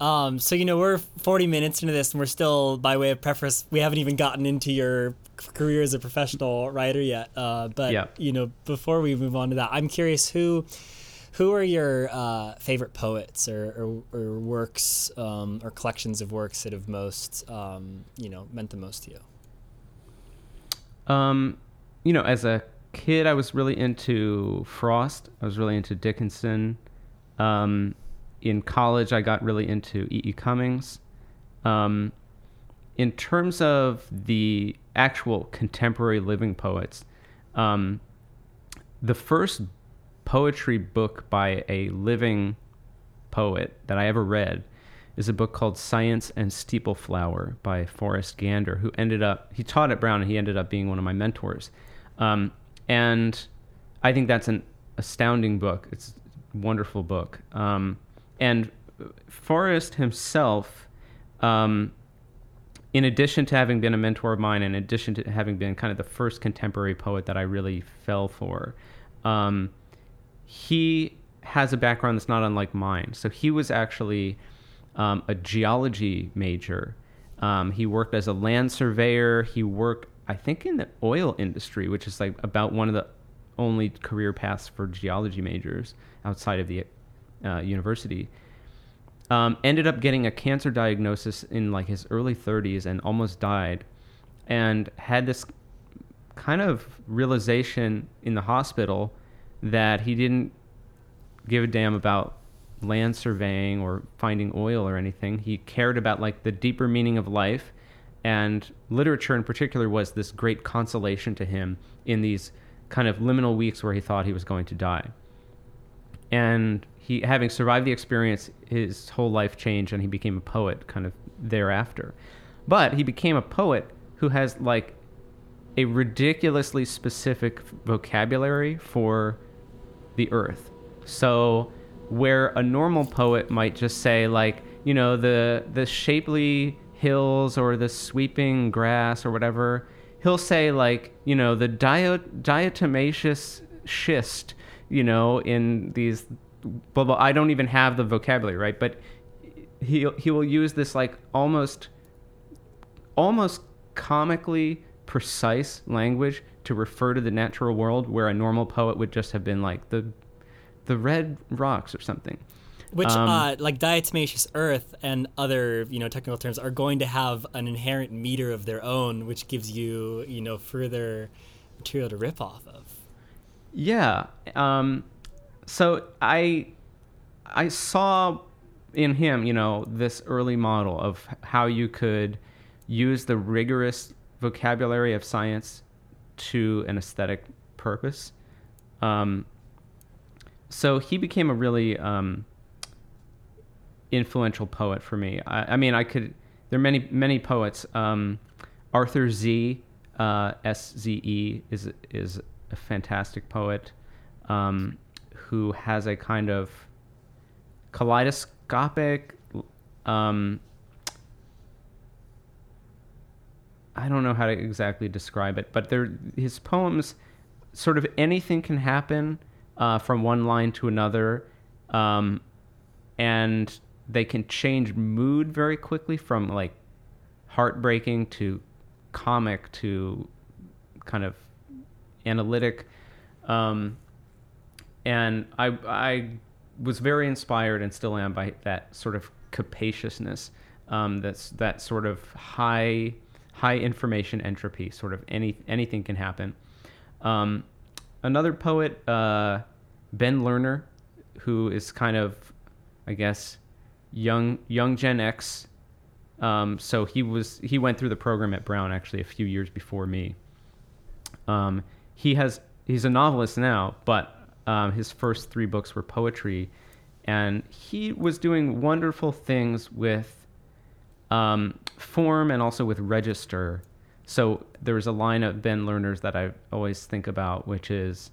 Um, so you know we're 40 minutes into this, and we're still, by way of preface, we haven't even gotten into your career as a professional writer yet. Uh, but yeah. you know, before we move on to that, I'm curious who who are your uh, favorite poets or, or, or works um, or collections of works that have most um, you know meant the most to you? Um, you know, as a kid, I was really into Frost. I was really into Dickinson. Um, in college, I got really into E. E. Cummings. Um, in terms of the actual contemporary living poets, um, the first poetry book by a living poet that I ever read is a book called Science and Steepleflower by Forrest Gander, who ended up, he taught at Brown and he ended up being one of my mentors. Um, and I think that's an astounding book. It's a wonderful book. Um, and Forrest himself, um, in addition to having been a mentor of mine, in addition to having been kind of the first contemporary poet that I really fell for, um, he has a background that's not unlike mine. So he was actually um, a geology major. Um, he worked as a land surveyor. He worked, I think, in the oil industry, which is like about one of the only career paths for geology majors outside of the uh, university. Um, ended up getting a cancer diagnosis in like his early 30s and almost died, and had this kind of realization in the hospital that he didn't give a damn about land surveying or finding oil or anything. He cared about like the deeper meaning of life, and literature in particular was this great consolation to him in these kind of liminal weeks where he thought he was going to die. And he having survived the experience, his whole life changed, and he became a poet kind of thereafter. But he became a poet who has like a ridiculously specific vocabulary for the earth. So where a normal poet might just say like, you know, the the shapely hills or the sweeping grass or whatever, he'll say like, you know, the diatomaceous schist, you know, in these blah blah. I don't even have the vocabulary, right? But he he will use this like almost almost comically precise language to refer to the natural world where a normal poet would just have been like the the red rocks or something. Which, Um, uh, like diatomaceous earth and other, you know, technical terms are going to have an inherent meter of their own, which gives you, you know, further material to rip off of. Yeah. Um, so I I saw in him, you know, this early model of how you could use the rigorous vocabulary of science to an aesthetic purpose. Um, so he became a really um, influential poet for me. I, I mean, I could. There are many many poets. Um, Arthur Sze Uh, S Z E is is a fantastic poet um, who has a kind of kaleidoscopic. Um, I don't know how to exactly describe it, but there his poems, sort of anything can happen uh, from one line to another, um, and they can change mood very quickly from like heartbreaking to comic to kind of analytic. Um, and I, I was very inspired and still am by that sort of capaciousness. Um, that's that sort of high, high information entropy. Sort of any anything can happen. Um, another poet, uh, Ben Lerner, who is kind of, I guess, young young Gen X. Um, so he was he went through the program at Brown actually a few years before me. Um, he has he's a novelist now, but um, his first three books were poetry, and he was doing wonderful things with um, form and also with register. So there's a line of Ben Lerner's that I always think about, which is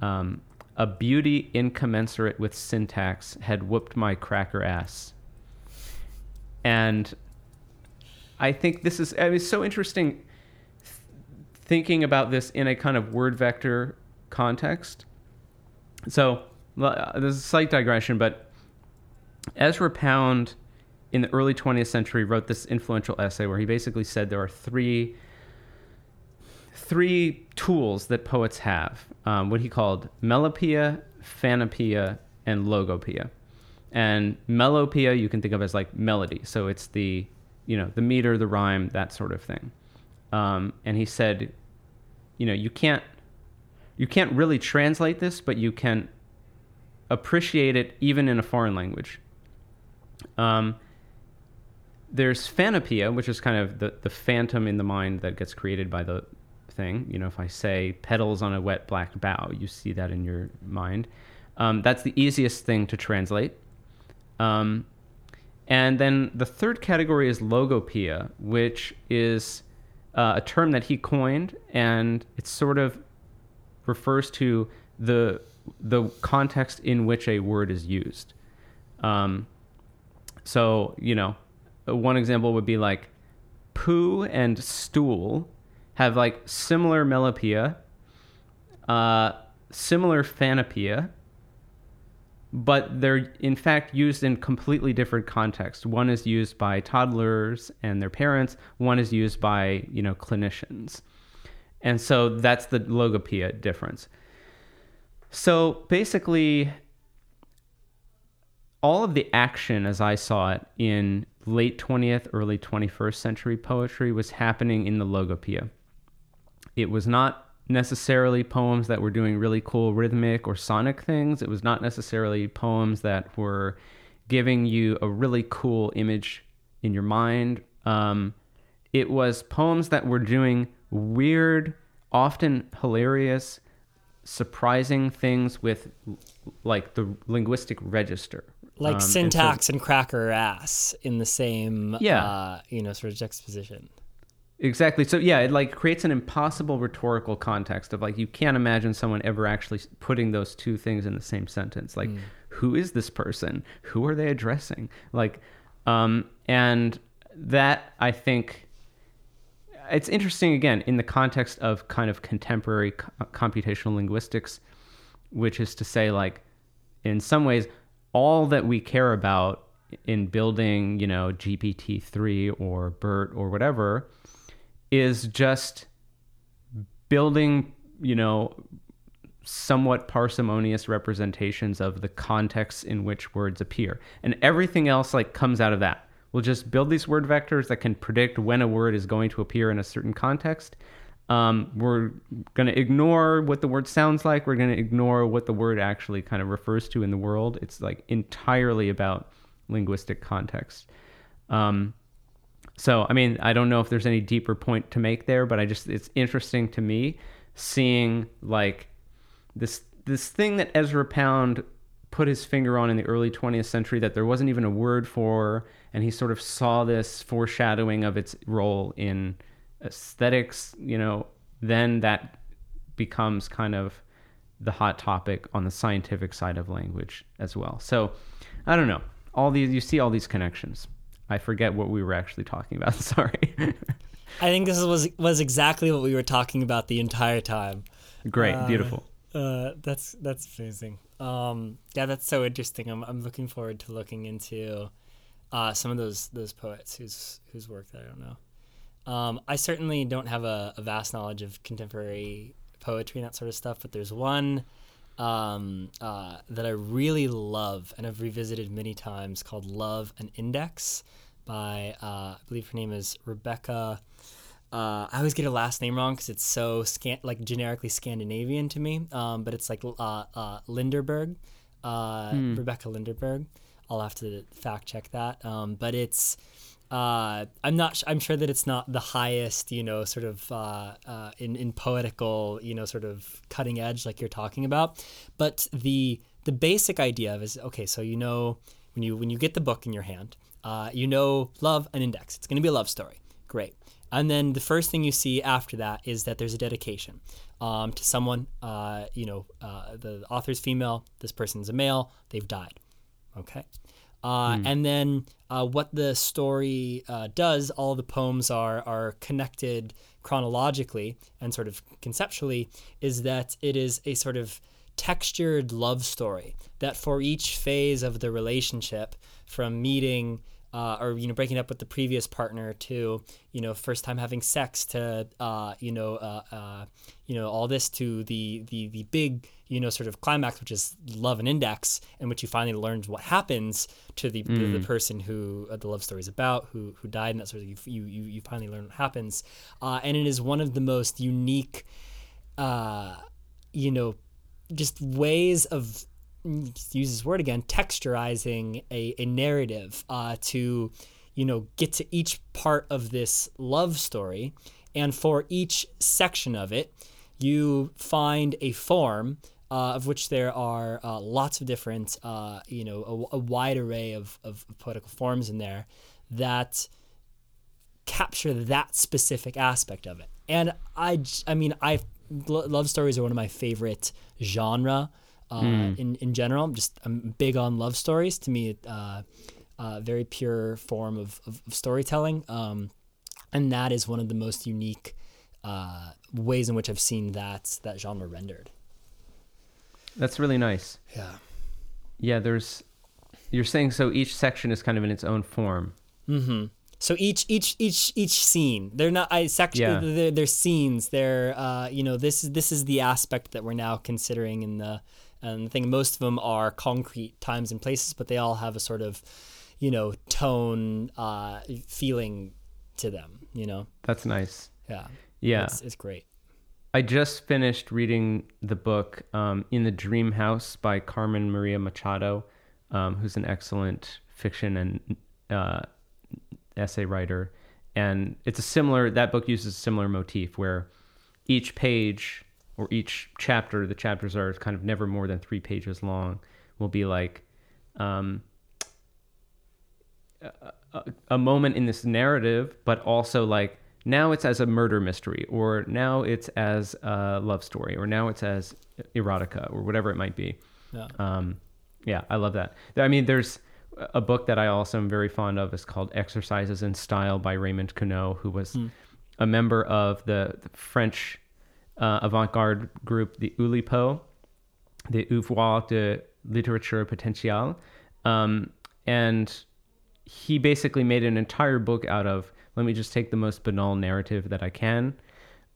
um, a beauty incommensurate with syntax had whooped my cracker ass. And I think this is I mean, it's so interesting th- thinking about this in a kind of word vector context. So uh, there's a slight digression, but Ezra Pound in the early 20th century wrote this influential essay where he basically said there are three three tools that poets have um, what he called melopoeia phanopoeia and logopoeia. And melopoeia you can think of as like melody. So it's the you know the meter the rhyme that sort of thing. Um, and he said you know you can't you can't really translate this but you can appreciate it even in a foreign language. Um, there's phanopoeia, which is kind of the, the phantom in the mind that gets created by the thing. You know, if I say petals on a wet black bough, you see that in your mind. Um, that's the easiest thing to translate. Um, and then the third category is logopoeia, which is uh, a term that he coined, and it sort of refers to the the context in which a word is used. Um, so you know, one example would be like poo and stool have like similar melopoeia, uh, similar phanopoeia, but they're in fact used in completely different contexts. One is used by toddlers and their parents. One is used by you know clinicians, and so that's the logopoeia difference. So basically, all of the action as I saw it in late 20th, early 21st century poetry was happening in the logopoeia. It was not necessarily poems that were doing really cool rhythmic or sonic things. It was not necessarily poems that were giving you a really cool image in your mind. Um, it was poems that were doing weird, often hilarious, surprising things with like the linguistic register. Like Um, and so- syntax and, cracker ass in the same, Yeah. uh, you know, sort of juxtaposition. Exactly. So yeah, it like creates an impossible rhetorical context of like you can't imagine someone ever actually putting those two things in the same sentence. Like, who is this person? Who are they addressing? Like, um, and that I think it's interesting again in the context of kind of contemporary co- computational linguistics, which is to say, like, in some ways, all that we care about in building, you know, GPT three or BERT or whatever is just building, you know, somewhat parsimonious representations of the context in which words appear. And everything else like comes out of that. We'll just build these word vectors that can predict when a word is going to appear in a certain context. Um, we're going to ignore what the word sounds like. We're going to ignore what the word actually kind of refers to in the world. It's like entirely about linguistic context. Um, so, I mean, I don't know if there's any deeper point to make there, but I just, it's interesting to me seeing like this, this thing that Ezra Pound put his finger on in the early 20th century that there wasn't even a word for, and he sort of saw this foreshadowing of its role in aesthetics, you know, then that becomes kind of the hot topic on the scientific side of language as well. So, I don't know. All these you see all these connections. I forget what we were actually talking about. Sorry. I think this was was exactly what we were talking about the entire time. Great, uh, beautiful. Uh, that's that's amazing. Um, yeah, that's so interesting. I'm I'm looking forward to looking into uh, some of those those poets whose whose work that I don't know. Um, I certainly don't have a, a, vast knowledge of contemporary poetry and that sort of stuff, but there's one um, uh, that I really love and have revisited many times called Love an Index by, uh, I believe her name is Rebecca. Uh, I always get her last name wrong because it's so scan- like generically Scandinavian to me, um, but it's like uh, uh, Linderberg, hmm. Rebecca Linderberg. I'll have to fact check that. Um, but it's uh, I'm not. I'm sure that it's not the highest, you know, sort of uh, uh, in in poetical, you know, sort of cutting edge like you're talking about. But the the basic idea of is okay. So you know when you when you get the book in your hand, uh, you know, love an index. It's going to be a love story. Great. And then the first thing you see after that is that there's a dedication um, to someone. Uh, you know, uh, the author's female. This person's a male. They've died. Okay. Uh, mm. And then uh, what the story uh, does, all the poems are are connected chronologically and sort of conceptually, is that it is a sort of textured love story that for each phase of the relationship, from meeting uh, or you know breaking up with the previous partner to you know first time having sex to uh, you know uh, uh, you know all this to the the the big you know sort of climax which is love and index in which you finally learned what happens to the, mm. the, the, person who uh, the love story is about who who died and that sort of you you you finally learn what happens uh, and it is one of the most unique you know just ways of use this word again, texturizing a, a narrative uh, to, you know, get to each part of this love story. And for each section of it, you find a form uh, of which there are uh, lots of different, uh, you know, a, a, wide array of, of poetical forms in there that capture that specific aspect of it. And I, I mean, I love stories are one of my favorite genre uh, mm. in in general. I'm just I'm big on love stories. To me, uh, uh, very pure form of, of, of storytelling, um, and that is one of the most unique uh, ways in which I've seen that that genre rendered. That's really nice. Yeah. Yeah. There's. You're saying so. Each section is kind of in its own form. Mm-hmm. So each each each each scene, they're not I section. Yeah. They're, they're scenes. They're uh, you know this is this is the aspect that we're now considering in the and I think most of them are concrete times and places, but they all have a sort of, you know, tone, uh, feeling to them. You know. That's nice. Yeah. Yeah. It's, it's great. I just finished reading the book um, "In the Dream House" by Carmen Maria Machado, um, who's an excellent fiction and uh, essay writer. And it's a similar. That book uses a similar motif where each page or each chapter, the chapters are kind of never more than three pages long, will be like um, a, a, moment in this narrative, but also like now it's as a murder mystery, or now it's as a love story, or now it's as erotica, or whatever it might be. Yeah. Um, yeah, I love that. I mean, there's a book that I also am very fond of. is called Exercises in Style by Raymond Queneau, who was mm. a member of the, the French uh, avant-garde group, the Oulipo, the Ouvroir de Littérature Potentielle. Um, and he basically made an entire book out of let me just take the most banal narrative that I can.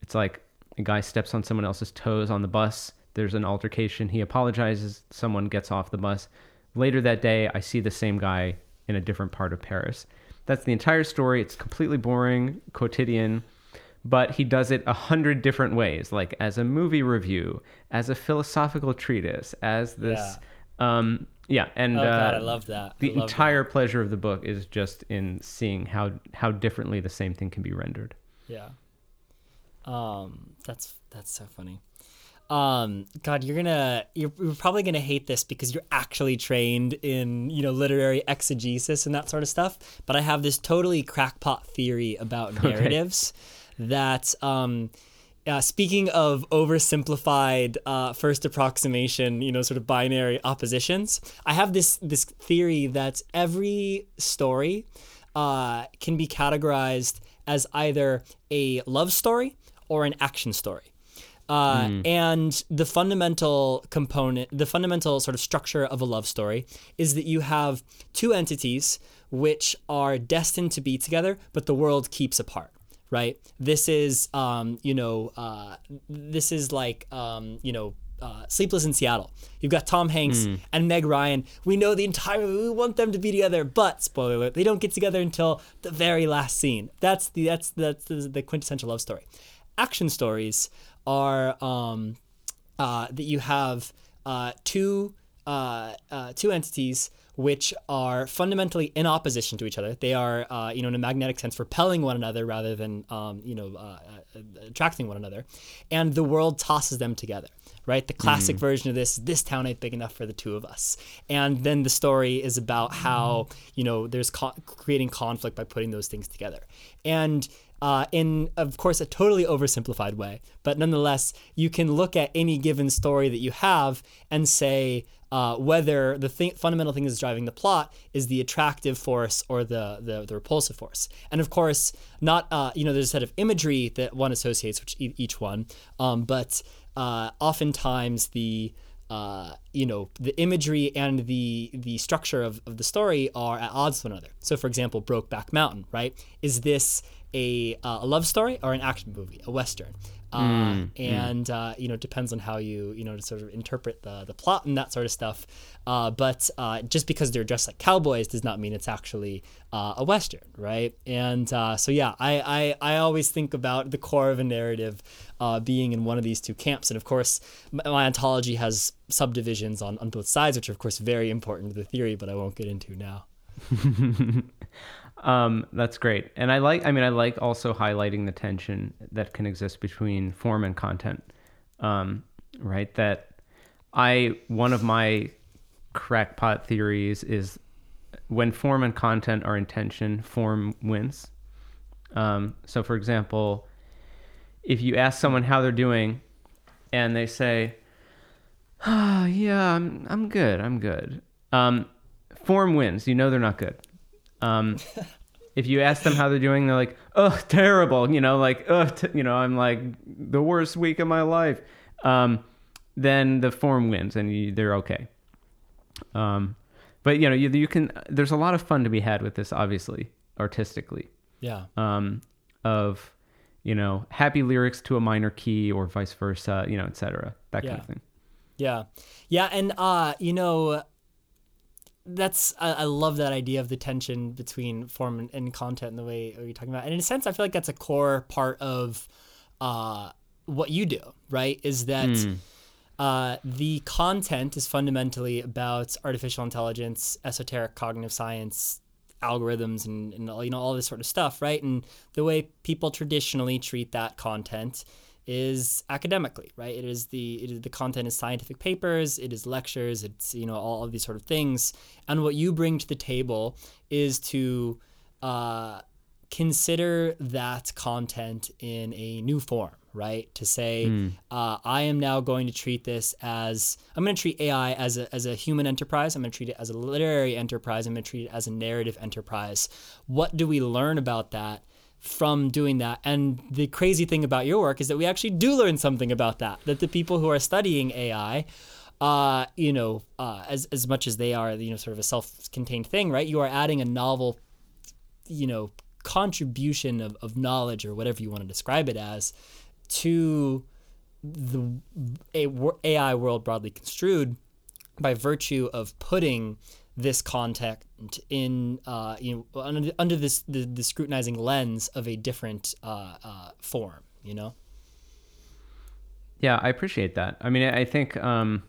It's like a guy steps on someone else's toes on the bus. There's an altercation. He apologizes. Someone gets off the bus. Later that day, I see the same guy in a different part of Paris. That's the entire story. It's completely boring, quotidian, but he does it a hundred different ways, like as a movie review, as a philosophical treatise, as this. Yeah. Um, yeah, and oh, God, uh, I love that. The love entire that. pleasure of the book is just in seeing how how differently the same thing can be rendered. Yeah. Um, that's that's so funny. Um, God, you're gonna you're, you're probably gonna hate this because you're actually trained in you know literary exegesis and that sort of stuff. But I have this totally crackpot theory about narratives okay. That um uh, speaking of oversimplified uh, first approximation, you know, sort of binary oppositions, I have this this theory that every story uh, can be categorized as either a love story or an action story. Uh, mm. And the fundamental component, the fundamental sort of structure of a love story is that you have two entities which are destined to be together, but the world keeps apart right? This is, um, you know, uh, this is like, um, you know, uh, Sleepless in Seattle. You've got Tom Hanks mm. and Meg Ryan. We know the entire we want them to be together, but spoiler alert, they don't get together until the very last scene. That's the that's that's the, the quintessential love story. Action stories are um, uh, that you have uh, two uh, uh, two entities which are fundamentally in opposition to each other. They are, uh, you know, in a magnetic sense, repelling one another rather than, um, you know, uh, uh, attracting one another. And the world tosses them together, right? The classic mm. version of this: this town ain't big enough for the two of us. And then the story is about how, you know, there's co- creating conflict by putting those things together. And uh, in, of course, a totally oversimplified way. But nonetheless, you can look at any given story that you have and say, uh, whether the fundamental thing that's driving the plot is the attractive force or the, the, the repulsive force. And of course, not uh, you know there's a set of imagery that one associates with each one, um, but uh, oftentimes the uh, you know the imagery and the the structure of, of the story are at odds with one another. So, for example, Brokeback Mountain, right? Is this a, uh, a love story or an action movie, a western? Uh, mm, and mm. Uh, you know depends on how you you know to sort of interpret the the plot and that sort of stuff. Uh, but uh, just because they're dressed like cowboys does not mean it's actually uh, a western, right? And uh, so yeah, I, I I always think about the core of a narrative being in one of these two camps, and of course my ontology has subdivisions on on both sides, which are of course very important to the theory, but I won't get into now. Um, that's great. And I like, I mean, I like also highlighting the tension that can exist between form and content. Um, right. That I, one of my crackpot theories is when form and content are in tension, form wins. Um, so, for example, if you ask someone how they're doing and they say, oh, yeah, I'm, I'm good, I'm good. Um, form wins. You know they're not good. Um, if you ask them how they're doing, they're like, "Oh, terrible," you know, like, "Oh, t-, you know, I'm like the worst week of my life." Um, then the form wins, and you, they're okay. Um, but you know, you, you can. There's a lot of fun to be had with this, obviously, artistically. Yeah. Um, of you know, happy lyrics to a minor key, or vice versa, you know, etc. That yeah. kind of thing. Yeah, yeah, and uh, you know, that's I, I, love that idea of the tension between form and, and, content and the way you're talking about. And in a sense, I feel like that's a core part of uh, what you do, right? Is that mm. uh, the content is fundamentally about artificial intelligence, esoteric cognitive science, algorithms, and, and you know all this sort of stuff, right? And the way people traditionally treat that content is academically, right? It is the it is the content is scientific papers, it is lectures, it's you know all of these sort of things. And what you bring to the table is to uh, consider that content in a new form, right? To say, mm. uh, I am now going to treat this as I'm going to treat AI as a as a human enterprise. I'm going to treat it as a literary enterprise. I'm going to treat it as a narrative enterprise. What do we learn about that? From doing that. And the crazy thing about your work is that we actually do learn something about that. That the people who are studying AI, uh, you know, uh, as as much as they are, you know, sort of a self-contained thing, right? You are adding a novel, you know, contribution of, of knowledge or whatever you want to describe it as to the AI world broadly construed by virtue of putting this content in uh, you know under, under this the, the, scrutinizing lens of a different uh, uh, form you know? Yeah i appreciate that. I mean i think um,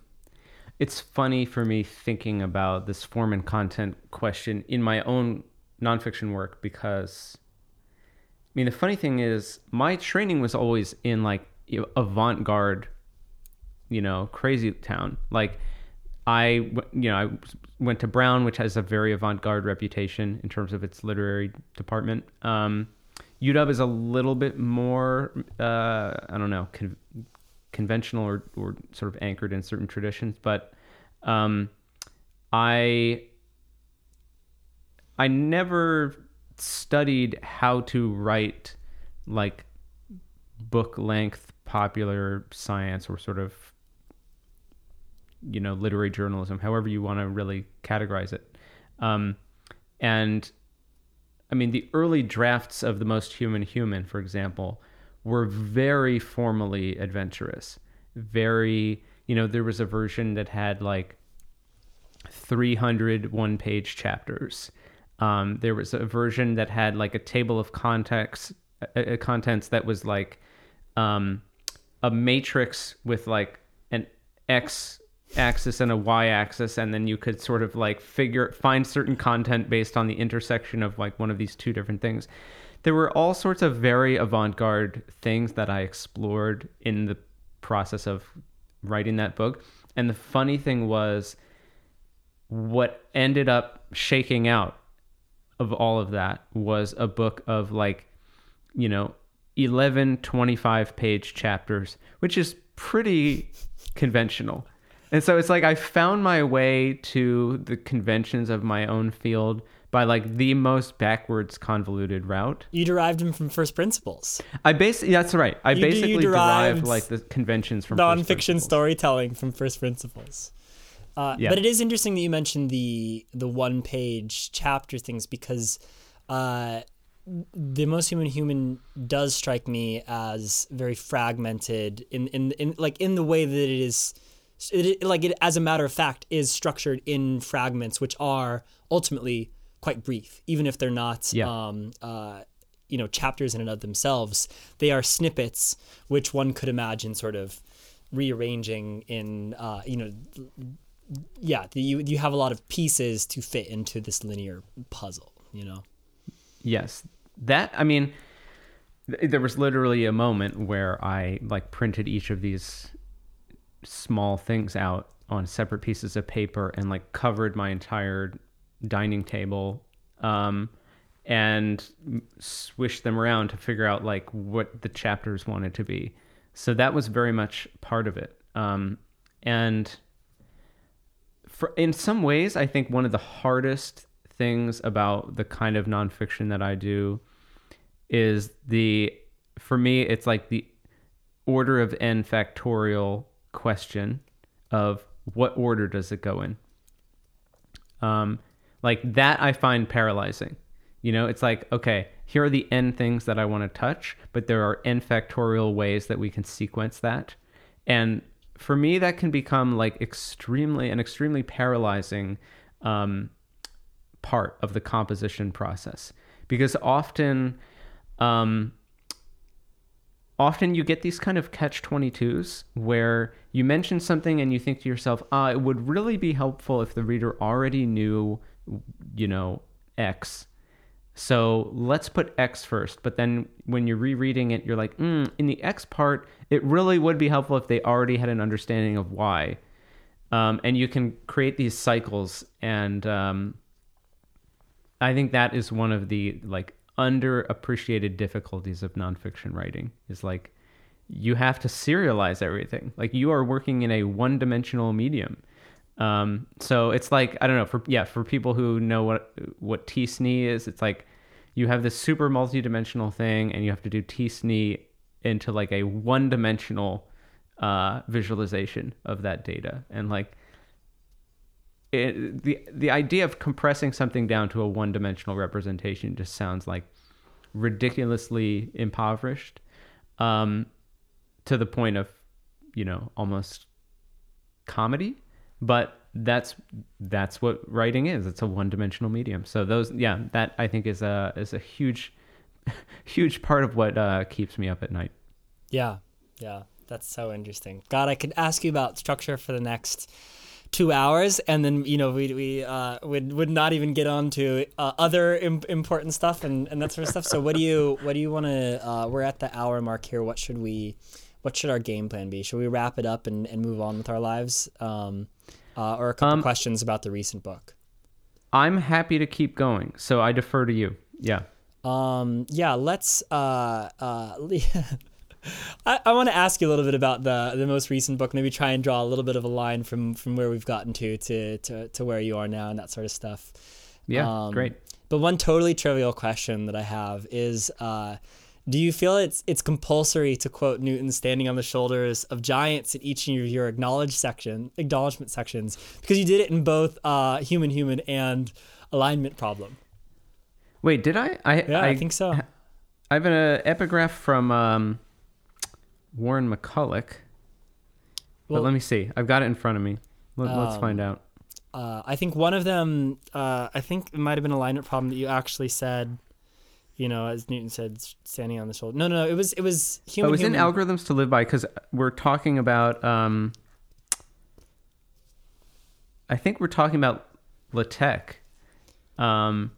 it's funny for me thinking about this form and content question in my own nonfiction work because i mean the funny thing is my training was always in like avant-garde you know crazy town. Like I, you know, I went to Brown, which has a very avant-garde reputation in terms of its literary department. Um, UW is a little bit more, uh, I don't know, con- conventional or, or sort of anchored in certain traditions. But um, I, I never studied how to write like book length popular science or sort of you know literary journalism, however you want to really categorize it. Um, and I mean, the early drafts of the Most Human Human, for example, were very formally adventurous. Very, you know, there was a version that had like 300 one page chapters. Um, there was a version that had like a table of context, uh, uh contents that was like um, a matrix with like an X axis and a y axis and then you could sort of like figure find certain content based on the intersection of like one of these two different things. There were all sorts of very avant-garde things that i explored in the process of writing that book. And the funny thing was what ended up shaking out of all of that was a book of like you know 11 25 page chapters which is pretty conventional and so it's like I found my way to the conventions of my own field by like the most backwards convoluted route. You derived them from first principles. I basically that's right. I you, basically you derived, derived like the conventions from nonfiction storytelling from first principles. Uh, yeah. But it is interesting that you mentioned the the one page chapter things because uh, the most human human does strike me as very fragmented in, in in like in the way that it is it, like it as a matter of fact is structured in fragments which are ultimately quite brief even if they're not yeah. um, uh, you know chapters in and of themselves. They are snippets which one could imagine sort of rearranging in uh, you know yeah the, you you have a lot of pieces to fit into this linear puzzle you know? Yes. That i mean there was literally a moment where i like printed each of these small things out on separate pieces of paper and like covered my entire dining table um, and swished them around to figure out like what the chapters wanted to be. So that was very much part of it. Um, and for in some ways, I think one of the hardest things about the kind of nonfiction that I do is the for me it's like the order of n factorial question of what order does it go in? Um, like that I find paralyzing. You know, it's like, okay, here are the n things that I want to touch, but there are n factorial ways that we can sequence that. And for me, that can become like extremely an extremely paralyzing um, part of the composition process because often um, often you get these kind of catch 22s where you mention something and you think to yourself, ah, it would really be helpful if the reader already knew, you know, X. So let's put X first. But then when you're rereading it, you're like, mm, in the X part, it really would be helpful if they already had an understanding of Y. Um, and you can create these cycles. And um, I think that is one of the like underappreciated difficulties of nonfiction writing is like you have to serialize everything. Like you are working in a one-dimensional medium. Um, so it's like I don't know for yeah for people who know what what t-SNE is, it's like you have this super multi-dimensional thing, and you have to do t-SNE into like a one-dimensional uh, visualization of that data, and like it, the the idea of compressing something down to a one-dimensional representation just sounds like ridiculously impoverished, um, to the point of, you know, almost comedy. But that's that's what writing is. It's a one-dimensional medium. So those, yeah, that I think is a is a huge, huge part of what uh, keeps me up at night. Yeah, yeah, that's so interesting. God, I could ask you about structure for the next two hours, and then you know we we uh, would would not even get on to uh, other Im- important stuff and, and that sort of stuff. So what do you what do you want to? Uh, we're at the hour mark here. What should we? What should our game plan be? Should we wrap it up and, and move on with our lives? Um, uh, or a couple um, questions about the recent book. I'm happy to keep going, so I defer to you. Yeah. Um. Yeah. Let's. Uh. Uh. I, I want to ask you a little bit about the the most recent book. Maybe try and draw a little bit of a line from from where we've gotten to to to, to where you are now and that sort of stuff. Yeah, um, great. But one totally trivial question that I have is, uh, do you feel it's it's compulsory to quote Newton standing on the shoulders of giants in each of your acknowledged section acknowledgement sections because you did it in both uh, human human and alignment problem? Wait, did I? I yeah, I, I think so. I have an uh, epigraph from. Um, Warren McCulloch. Well, but let me see. I've got it in front of me. Let, us um, find out. Uh, I think one of them. Uh, I think it might have been a alignment problem that you actually said. You know, as Newton said, standing on the shoulder. No, no, no. It was it was human. Oh, it was human. in algorithms to live by because we're talking about. Um, I think we're talking about LaTeX. Um,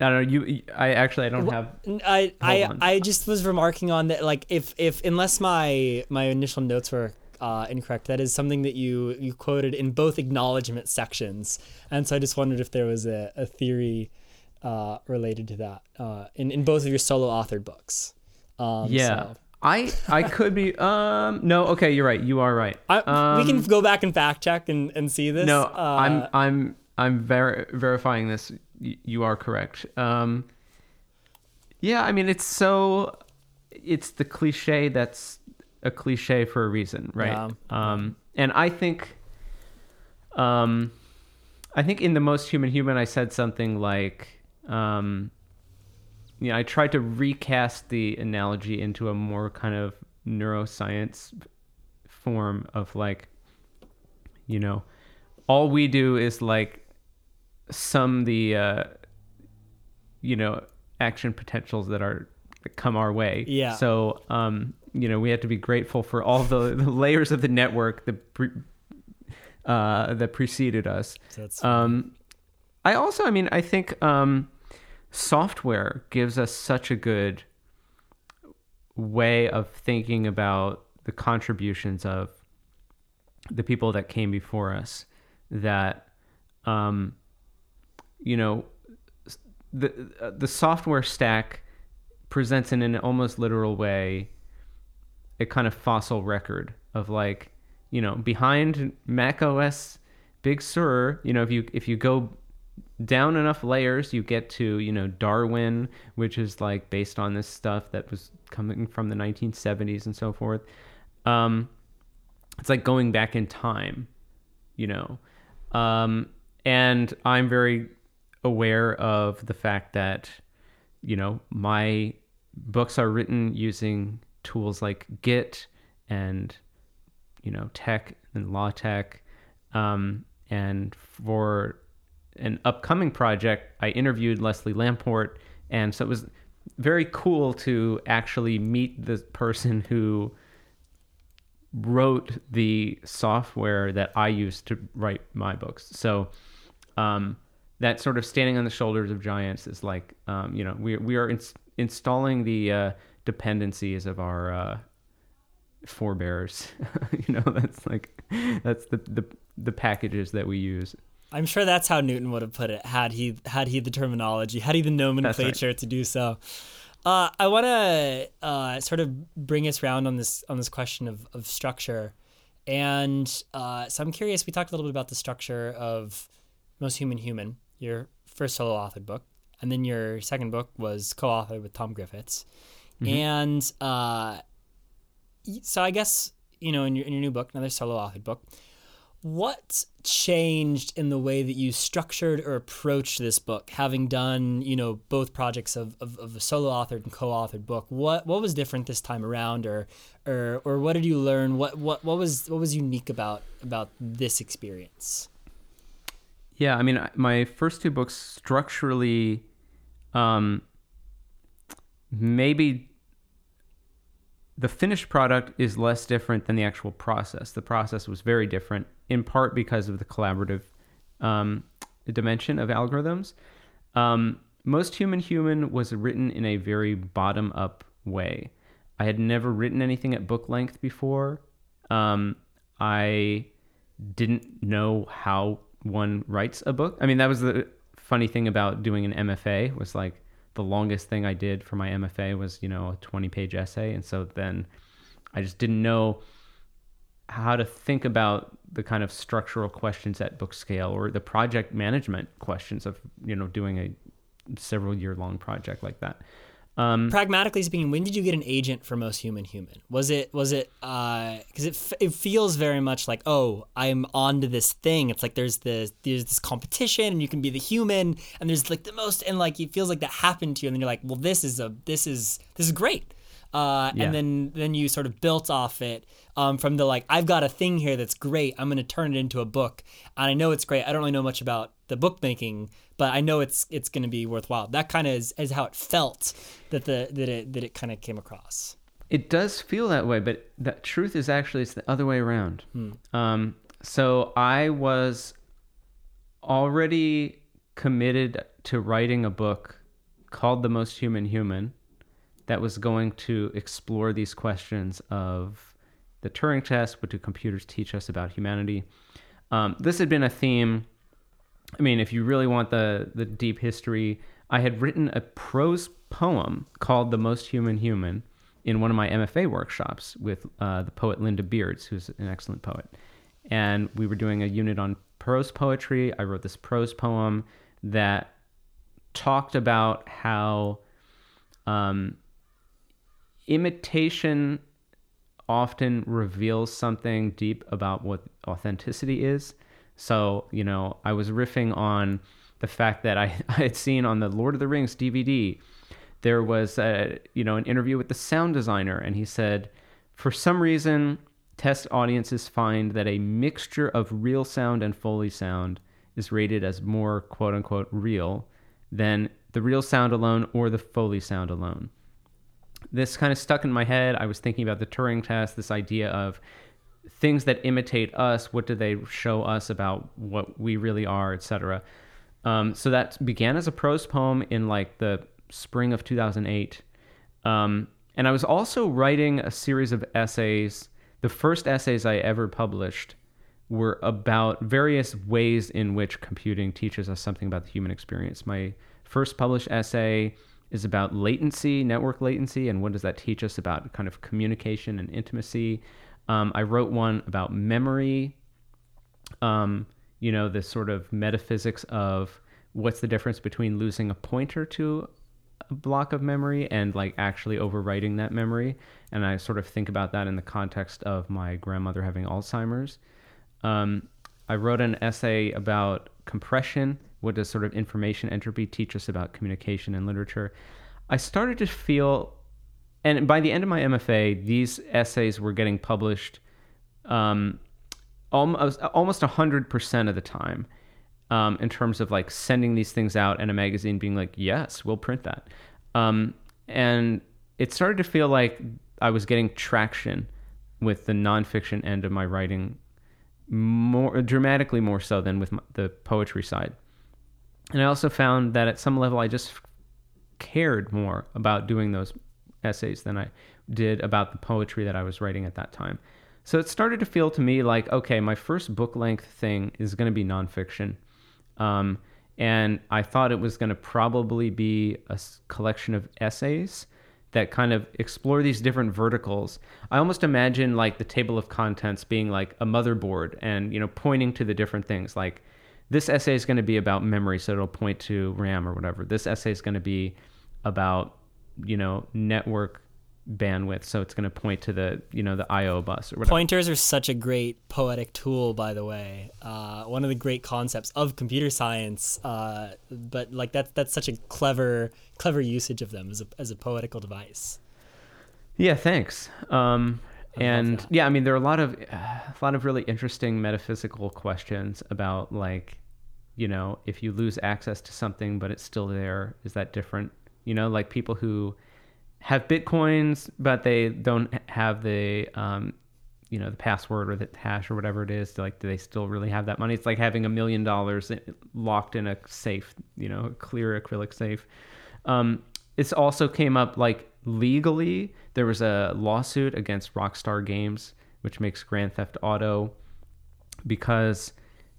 I don't know. You, I actually, I don't have. I, I. I just was remarking on that. Like, if, if, unless my, my initial notes were uh, incorrect, that is something that you, you quoted in both acknowledgement sections, and so I just wondered if there was a, a theory uh, related to that uh, in, in both of your solo authored books. Um, yeah. So. I I could be um no okay you're right you are right I, um, we can um, go back and fact check and, and see this no uh, I'm I'm I'm ver- verifying this you are correct. Um, yeah, I mean, it's so it's the cliche that's a cliche for a reason, right? Yeah. Um, and I think, um, I think in the most human human, I said something like, um, you know, I tried to recast the analogy into a more kind of neuroscience form of like, you know, all we do is like sum the uh, you know action potentials that are that come our way. Yeah. So um, you know we have to be grateful for all the, the layers of the network that pre- uh, that preceded us. That's um, I also, I mean, I think um, software gives us such a good way of thinking about the contributions of the people that came before us that um, you know, the the software stack presents in an almost literal way a kind of fossil record of like, you know, behind Mac OS Big Sur, you know, if you if you go down enough layers, you get to, you know, Darwin, which is like based on this stuff that was coming from the 1970s and so forth. Um, it's like going back in time, you know. Um, and I'm very aware of the fact that you know my books are written using tools like Git and you know TeX and LaTeX. Um, and for an upcoming project, I interviewed Leslie Lamport, and so it was very cool to actually meet the person who wrote the software that I used to write my books. So um, that sort of standing on the shoulders of giants is like um, you know we we are ins- installing the uh, dependencies of our uh, forebears. you know that's like that's the, the the packages that we use. I'm sure that's how Newton would have put it had he had he the terminology, had he the nomenclature right. to do so. Uh, I want to uh, sort of bring us around on this on this question of, of structure, and uh, so I'm curious. We talked a little bit about the structure of most human human, your first solo authored book, and then your second book was co-authored with Tom Griffiths, mm-hmm. and uh, so I guess you know in your in your new book, another solo authored book, what changed in the way that you structured or approached this book? Having done you know both projects of, of, of, a solo authored and co-authored book what what was different this time around? Or or or what did you learn? What what what was what was unique about about this experience yeah i mean my first two books structurally um maybe the finished product is less different than the actual process. The process was very different, in part because of the collaborative um, dimension of algorithms. Um, Most Human Human was written in a very bottom up way. I had never written anything at book length before. Um, I didn't know how one writes a book. I mean, that was the funny thing about doing an MFA was like the longest thing I did for my MFA was, you know, a 20 page essay. And so then I just didn't know how to think about the kind of structural questions at book scale or the project management questions of, you know, doing a several year long project like that. Um, Pragmatically speaking, when did you get an agent for Most Human Human? Was it was it because uh, it f- it feels very much like oh I'm onto this thing. It's like there's this there's this competition and you can be the human and there's like the most and like it feels like that happened to you and then you're like well this is a this is this is great. Uh, yeah. and then then you sort of built off it um, from the like I've got a thing here that's great. I'm going to turn it into a book, and I know it's great. I don't really know much about the bookmaking, but I know it's it's going to be worthwhile. That kind of is, is how it felt that the that it that it kind of came across. It does feel that way, but the truth is actually it's the other way around. Hmm. Um, so I was already committed to writing a book called The Most Human Human that was going to explore these questions of the Turing test. What do computers teach us about humanity? Um, this had been a theme I mean, if you really want the the deep history, I had written a prose poem called "The Most Human Human" in one of my MFA workshops with uh, the poet Linda Bierds, who's an excellent poet, and we were doing a unit on prose poetry. I wrote this prose poem that talked about how um, imitation often reveals something deep about what authenticity is so, you know, I was riffing on the fact that I, I had seen on the Lord of the Rings DVD, there was a, you know, an interview with the sound designer, and he said, for some reason, test audiences find that a mixture of real sound and Foley sound is rated as more quote unquote real than the real sound alone or the Foley sound alone. This kind of stuck in my head. I was thinking about the Turing test, this idea of things that imitate us what do they show us about what we really are etc um, so that began as a prose poem in like the spring of 2008 um, and i was also writing a series of essays. The first essays i ever published were about various ways in which computing teaches us something about the human experience. My first published essay is about latency network latency and what does that teach us about kind of communication and intimacy um, I wrote one about memory, um, you know, the sort of metaphysics of what's the difference between losing a pointer to a block of memory and like actually overwriting that memory. And I sort of think about that in the context of my grandmother having Alzheimer's. Um, I wrote an essay about compression. What does sort of information entropy teach us about communication and literature? I started to feel and by the end of my MFA, these essays were getting published um, almost almost hundred percent of the time. Um, in terms of like sending these things out and a magazine being like, yes, we'll print that. Um, and it started to feel like I was getting traction with the nonfiction end of my writing more dramatically more so than with my, the poetry side. And I also found that at some level I just cared more about doing those essays than I did about the poetry that I was writing at that time. So it started to feel to me like, okay, my first book length thing is going to be nonfiction. Um, and I thought it was going to probably be a collection of essays that kind of explore these different verticals. I almost imagine like the table of contents being like a motherboard and, you know, pointing to the different things. Like this essay is going to be about memory, so it'll point to RAM or whatever. This essay is going to be about you know network bandwidth, so it's going to point to the you know the I/O bus or whatever. Pointers are such a great poetic tool, by the way. Uh, one of the great concepts of computer science, uh, but like that's that's such a clever clever usage of them as a as a poetical device. Yeah, thanks. Um, and yeah, I mean, there are a lot of a lot of really interesting metaphysical questions about like, you know, if you lose access to something but it's still there, is that different? You know, like people who have bitcoins but they don't have the um, you know the password or the hash or whatever it is like do they still really have that money? It's like having a million dollars locked in a safe you know a clear acrylic safe. Um, it's also came up like legally there was a lawsuit against rockstar games which makes grand theft auto because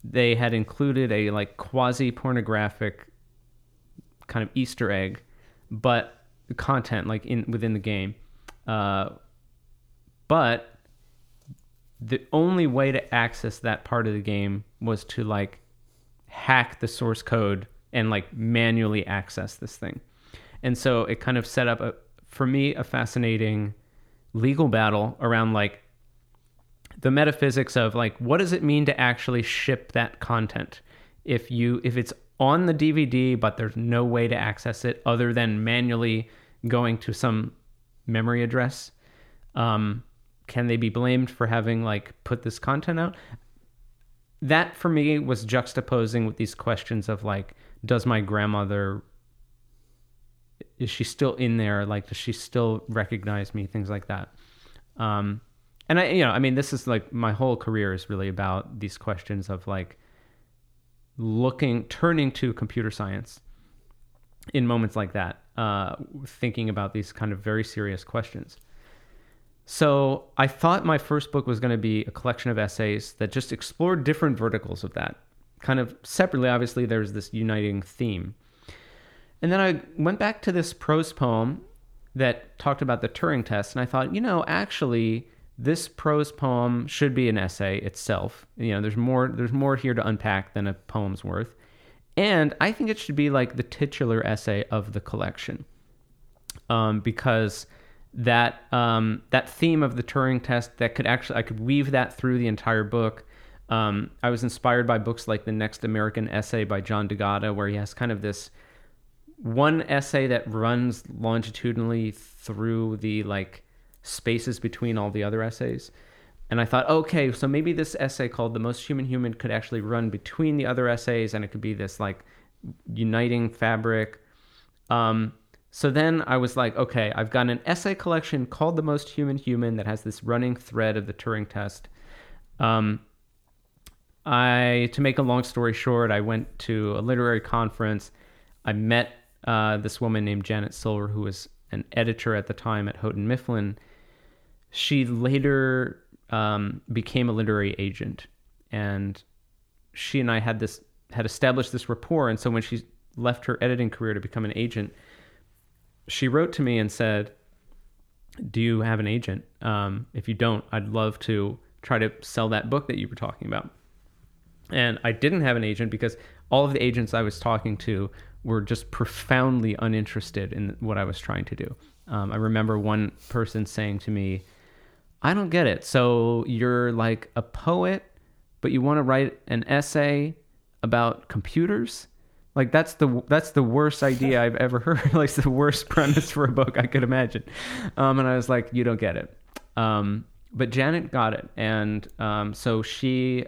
they had included a like quasi pornographic kind of easter egg but the content like in within the game uh, but the only way to access that part of the game was to like hack the source code and like manually access this thing. And so it kind of set up a for me a fascinating legal battle around like the metaphysics of like what does it mean to actually ship that content if you if it's on the DVD but there's no way to access it other than manually going to some memory address. Um, can they be blamed for having like put this content out? That for me was juxtaposing with these questions of like does my grandmother is she still in there? Like does she still recognize me? Things like that. Um and i you know i mean this is like my whole career is really about these questions of like looking turning to computer science in moments like that uh thinking about these kind of very serious questions so I thought my first book was going to be a collection of essays that just explored different verticals of that. Kind of separately, obviously, there's this uniting theme. And then I went back to this prose poem that talked about the Turing test, and I thought, you know, actually, this prose poem should be an essay itself. You know, there's more there's more here to unpack than a poem's worth. And I think it should be like the titular essay of the collection. Um, because that um, that theme of the Turing test that could actually I could weave that through the entire book. Um, I was inspired by books like The Next American Essay by John D'Agata, where he has kind of this one essay that runs longitudinally through the like spaces between all the other essays. And I thought, okay, so maybe this essay called The Most Human Human could actually run between the other essays and it could be this like uniting fabric. Um, so then I was like, okay, I've got an essay collection called The Most Human Human that has this running thread of the Turing test. Um, I, to make a long story short, I went to a literary conference. I met uh, this woman named Janet Silver, who was an editor at the time at Houghton Mifflin. She later um, became a literary agent, and she and I had this had established this rapport. And so when she left her editing career to become an agent, she wrote to me and said, "Do you have an agent? Um, if you don't, I'd love to try to sell that book that you were talking about." And I didn't have an agent because all of the agents I was talking to were just profoundly uninterested in what I was trying to do. Um, I remember one person saying to me, I don't get it. So you're like a poet, but you want to write an essay about computers? Like that's the that's the worst idea I've ever heard. like the worst premise for a book I could imagine. Um, and I was like, you don't get it. Um, but Janet got it, and um, so she,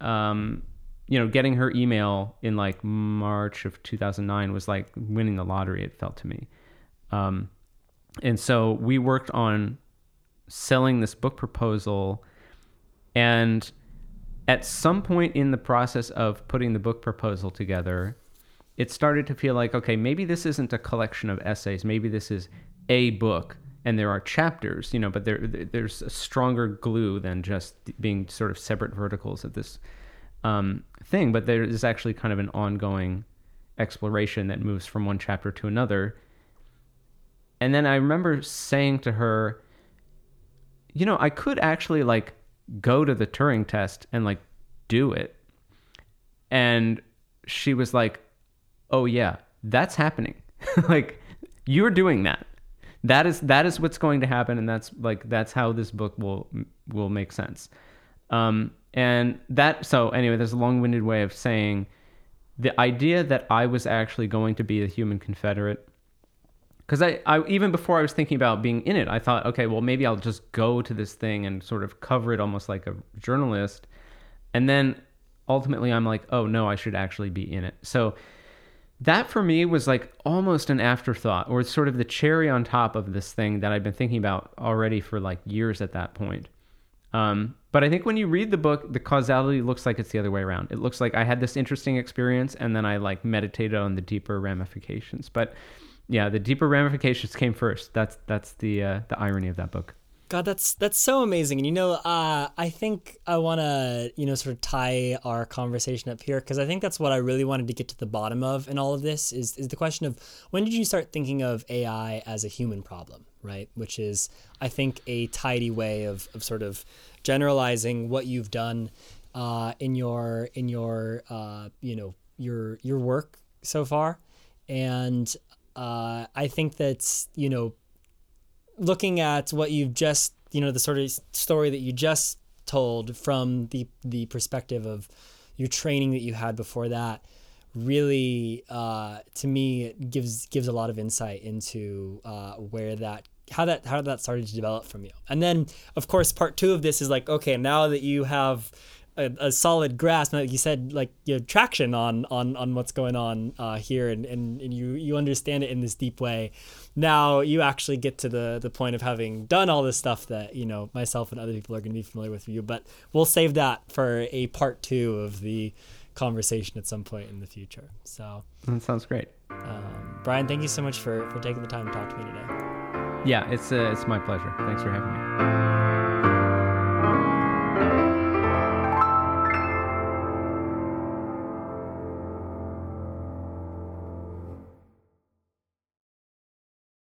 um, you know, getting her email in like March of 2009 was like winning the lottery. It felt to me. Um, and so we worked on selling this book proposal and at some point in the process of putting the book proposal together it started to feel like okay maybe this isn't a collection of essays. Maybe this is a book and there are chapters you know but there there's a stronger glue than just being sort of separate verticals of this um, thing. But there is actually kind of an ongoing exploration that moves from one chapter to another. And then i remember saying to her you know, I could actually like go to the Turing test and like do it. And she was like, "Oh yeah, that's happening. like you're doing that. that is that is what's going to happen, and that's like that's how this book will will make sense. Um, and that so anyway, there's a long-winded way of saying the idea that I was actually going to be a human Confederate. Because I, I even before I was thinking about being in it, I thought, okay, well maybe I'll just go to this thing and sort of cover it almost like a journalist, and then ultimately I'm like, oh no, I should actually be in it. So that for me was like almost an afterthought or sort of the cherry on top of this thing that I've been thinking about already for like years at that point. Um, but I think when you read the book, the causality looks like it's the other way around. It looks like I had this interesting experience and then I like meditated on the deeper ramifications. But yeah, the deeper ramifications came first. That's that's the uh, the irony of that book. God, that's that's so amazing. And you know, uh, I think I want to you know sort of tie our conversation up here because I think that's what I really wanted to get to the bottom of in all of this is is the question of when did you start thinking of AI as a human problem, right? Which is I think a tidy way of of sort of generalizing what you've done uh, in your in your uh, you know your your work so far, and uh, I think that's you know looking at what you've just you know the sort of story that you just told from the the perspective of your training that you had before that really uh, to me it gives gives a lot of insight into uh, where that how that how that started to develop from you. And then of course part two of this is like okay now that you have a, a, solid grasp, like you said, like you have traction on on on what's going on uh, here, and, and and you you understand it in this deep way. Now you actually get to the the point of having done all this stuff that you know myself and other people are going to be familiar with you. But we'll save that for a part two of the conversation at some point in the future. So that sounds great. Um, Brian, thank you so much for for taking the time to talk to me today. Yeah, it's uh, it's my pleasure. Thanks for having me.